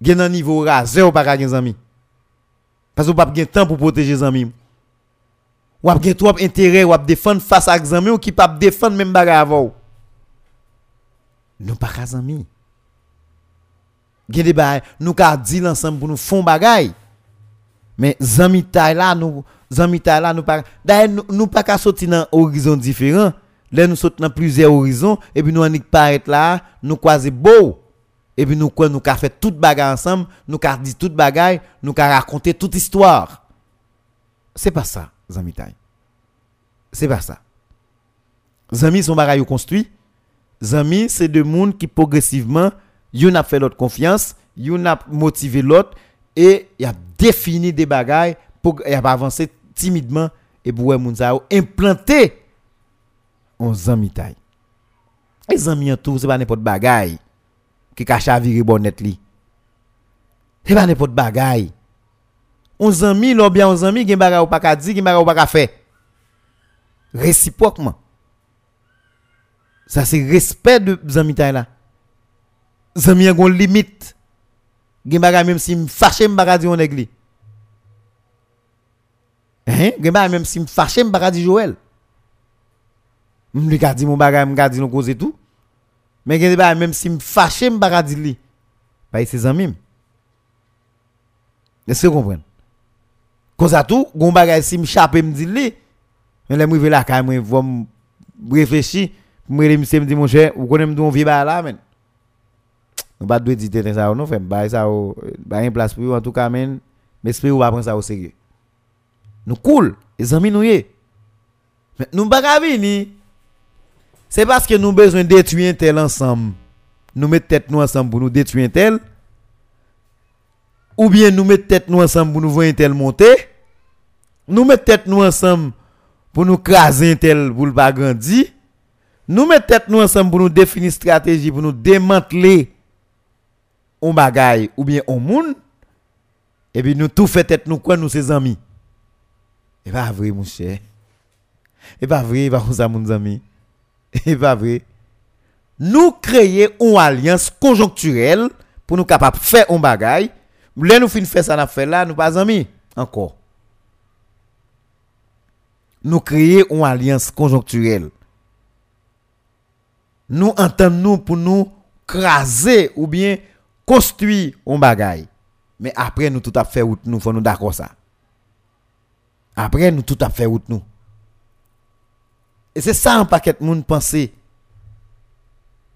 Gen un niveau rasé ou pas gen zami. Parce que vous n'avez pas de temps pour protéger les amis. Vous avez trop intérêt, vous avez défendre face à des amis ou qui pas défendre même bagarre avant. Nous pas des amis. Gede ba, nous ka dit ensemble pour nous font bagaille. Mais zami taille là nous zami taille là nous pas d'ailleurs nous, nous pas ka sortir dans horizon différent. Là nous sautons dans plusieurs horizons et puis nous on paraît là, nous croiser beau. Et puis nous quoi nous qu'a fait toute bagarre ensemble nous qu'a dit toute bagaille nous qu'a raconté toute histoire. C'est pas ça zami c'est pas ça. Zami son bagaille construit. Zami c'est de monde qui progressivement yon a fait l'autre confiance yon a motivé l'autre et y a défini des bagailles pour y a avancé timidement et pour moun ça implanter en zami Les amis tout, c'est pas n'importe bagaille ki ka chavire bonnet li. Se pa nepot bagay. On zami, lò byan on zami, gen bagay ou pa ka di, gen bagay ou pa ka fe. Resipokman. Sa se respect de zami tay e la. Zami yon gon limit. Gen bagay menm si m fache m bagay di yon neg li. Hein? Gen bagay menm si m fache m bagay di Joel. M li ka di m bagay m ka di nou koze tout. Men gen de ba, menm si m fache m baka di li, pa yi se zanmim. Eske kompren? Kon sa tou, goun bagay si m chape m di li, men lè m rive la ka, m rive m reflechi, m rive m se m di mon chè, ou konen m dou m vi ba la men. Nou bat dwe di teten sa ou nou fèm, ba yi sa ou, ba yi plas pou yo an tou ka men, m espri ou ba pren sa ou sege. Nou koul, cool, e zanmi nou ye. Men nou baka vi ni, c'est parce que nous besoin détruire tel ensemble. Nous mettons tête nous ensemble pour nous détruire tel. Ou bien nous mettons tête nous ensemble pour nous voir tel monter. Nous mettons tête nous ensemble pour nous craser tel pour le pas grandir. Nous mettons tête nous ensemble pour nous définir stratégie pour nous démanteler un bagaille ou bien un monde. Et puis nous tout fait tête nous quoi nous ses amis. Et pas vrai mon cher. Et pas vrai, pas ça mon ami. Et pas vrai. Nous créer une alliance conjoncturelle pour nous capables de faire un bagaille. Là nous fin faire ça n'a fait là, nous pas amis encore. Nous créer une alliance conjoncturelle. Nous entendons nous pour nous craser ou bien construire un bagaille. Mais après nous tout à fait nous faut nous d'accord ça. Après nous tout à fait nous. Et c'est ça un paquet de monde penser.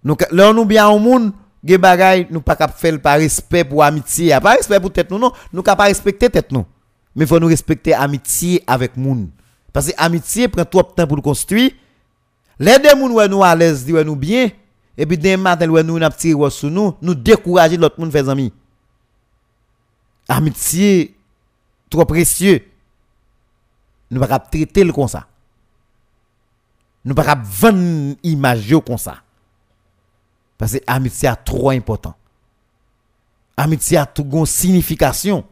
Nous là nous bien au monde des bagaille nous pas cap faire par respect pour amitié, pas respect pour tête nous non, nous pas respecter tête nous. Mais faut nous respecter amitié avec monde. Parce que amitié prend trop de temps pour le construire. Les deux ouais nous à l'aise, ouais nous bien et puis demain matin ouais nous n'a tiré sur nous, nous décourager l'autre monde faire amis. Amitié trop précieux. Nous pas traiter le comme ça. Nous pas vendre image comme ça. Parce que l'amitié est trop important. Amitié a une signification.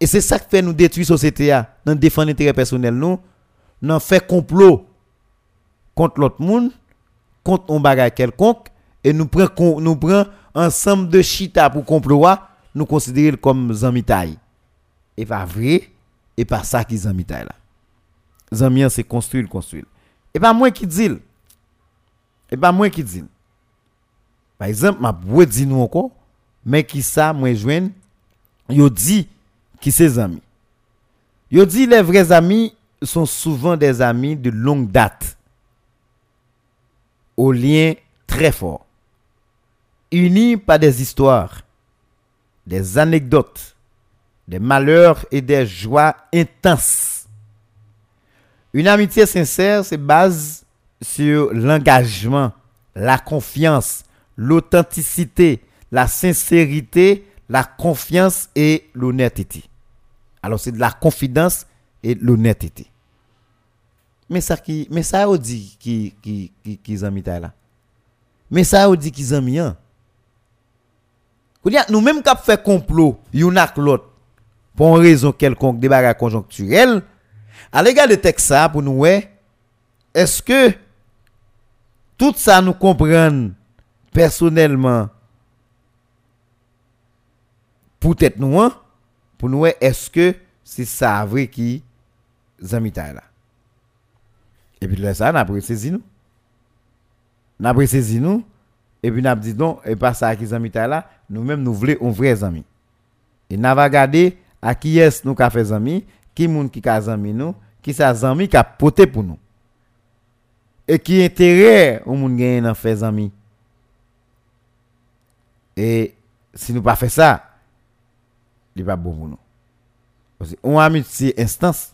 Et c'est ça qui fait nous détruire la société, dans défendre l'intérêt personnel, nous, nous fait complot contre l'autre monde, contre un bagage quelconque, et nous prenons nous ensemble de chita pour complot, nous considérons comme zamitaille. Et pas vrai, et pas ça qui zamitaille là. Zamian c'est construire, construire. Et pas moi qui dis. Et pas moi qui dis. Par exemple, ma boue dit nous encore, mais qui ça, moi joindre, yo dit qui ses amis. Les vrais amis sont souvent des amis de longue date, au lien très fort, unis par des histoires, des anecdotes, des malheurs et des joies intenses une amitié sincère se base sur l'engagement, la confiance, l'authenticité, la sincérité, la confiance et l'honnêteté. Alors c'est de la confidence et l'honnêteté. Mais ça qui mais ça dit qui qui qui qui là. Mais ça dit qui zami hein. Nous même cap fait complot, l'autre pour une raison quelconque des bagages Allez regarder le texte pour nous est-ce que tout ça nous comprend personnellement? Peut-être nous hein? pour nous est-ce que c'est ça vrai qui zamita là? Et puis là ça n'a pas saisi nous. N'a pas saisi nous. Et puis n'a dit non et pas ça qui zamita là nous même nous voulons un vrai ami. Et n'a pas regardé à qui est-ce nous qu'a fait ami qui moun qui ka zanmi nous, qui sa zanmi qui a poté pour nous. Et qui intérêt au moun gagne dans faire zanmi. Et si nous pas fait ça, il pas bon pour nous. Parce que on amitié instance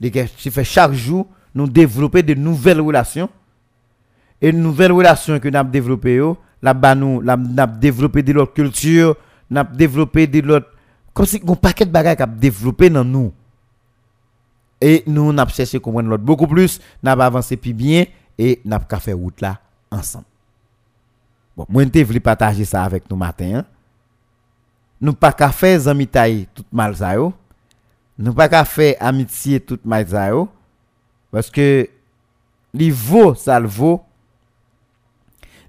de qui fait chaque jour nous développer de nouvelles relations et de nouvelles relations que nous avons développées là-bas nous avons développé de l'autre culture, nous avons développé de l'autre comme si un paquet de bagages qui a développé dans nous. Et nous, on a cherché comprendre l'autre beaucoup plus, n'a avancé plus bien, et n'a pas faire route là ensemble. Bon, moi je voulais partager ça avec nous matin. Hein. Nous pas qu'à faire amis taille tout mal ça yo. Nous pas qu'à faire amitié tout mal ça yo parce que li vaut salvo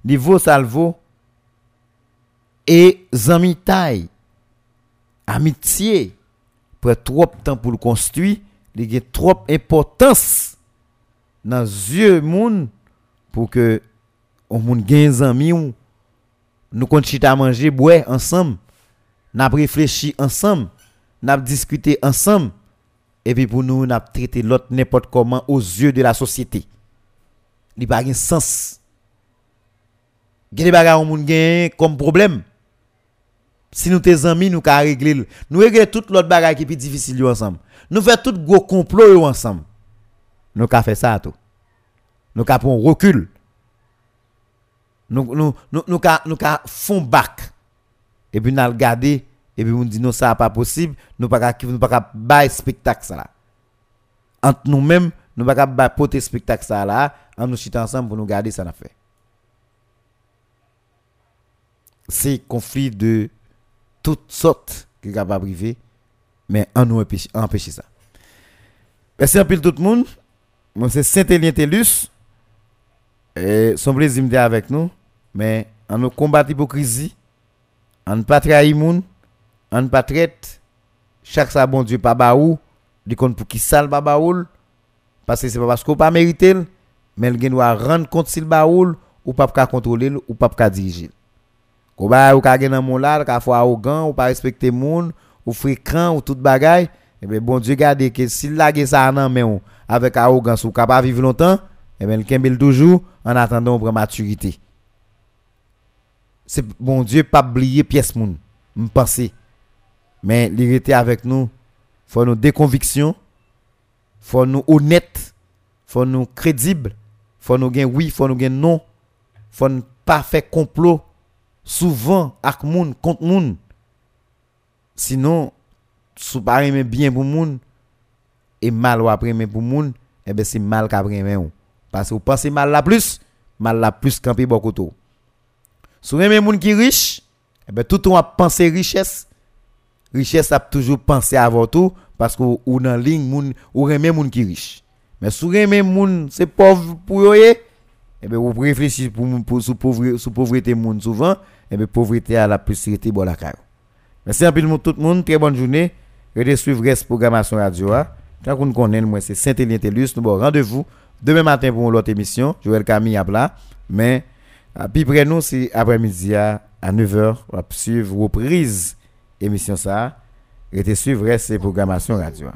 li vaut salvo et amis taille amitié pour trop temps pour le construire, li ge trop importans nan zye moun pou ke ou moun gen zanmi ou nou kon chita manje bwe ansam, nap reflechi ansam, nap diskute ansam, epi pou nou nap trete lot nepot koman ou zye de la sosyete. Li pa gen sens. Gen de baga ou moun gen kom probleme. Si nou te zanmi nou ka regle, nou regle tout lot baga ki pi difisil yo ansam. Nous faire tout gros complot ensemble. Nous ka faire ça tout. Nous ka prendre recul. Nous nous nous nous back. Et puis nous regarder et puis nous dit non ça pas possible, nous pas nous pas bail spectacle ça. Entre nous-mêmes, nous pas bail porter spectacle ça là, en nous chiter ensemble pour nous garder ça n'a fait. C'est conflit de toutes sortes qui sont capables de mais on nous empêcher ça. Merci un peu tout le monde. Moi, c'est Saint-Élien Télus. Et son plaisir avec nous. Mais on nous combat l'hypocrisie. On ne pas trahir monde. On ne pas traite. Chaque ça, bon Dieu, pas baou. Du compte pour qui sale pas. Parce que c'est pas parce qu'on pas mérité. Mais il doit rendre compte s'il baoul. Ou pas contrôler. Ou pas diriger. Ko ba ou ka gen nan mon là, ka fois arrogant, ou pas respecter monde, ou fréquent ou tout bagay, et eh bon Dieu garde que s'il lage ça nan men avec arrogance ou capable vivre longtemps, eh bien le kembel toujours en attendant pour maturité. C'est bon Dieu pas oublier pièce moun, me penser. Mais il avec nous, faut nous déconviction, faut nous honnête, faut nous crédible, faut nous gain oui, faut nous gain non, faut pas faire complot souvent avec moun contre moun sinon sou pas bien pour moun et mal ou après pour moun eh ben c'est mal qu'après ou. Parce que vous pensez mal la plus mal la plus camper beaucoup tout sou les moun qui riche eh ben tout on a pensé richesse. Richesse a toujours pensé avoir tout parce que ou dans ligne moun ou remet moun qui riche mais sou remet moun c'est pauvre pour eux et ben vous réfléchissez pour pour sous pauvreté souvent eh bien pauvreté à la plus bon la caillou. Merci peu tout le monde, très bonne journée. Et suivre la programmation radio. Tant qu'on connaît, moi c'est Saint-Élien Télus. Nous avons rendez-vous demain matin pour une autre émission. Joël Camille à plat. Mais, puis près nous, c'est après-midi à 9h. On va suivre reprise émission ça. Et suivre la programmation radio.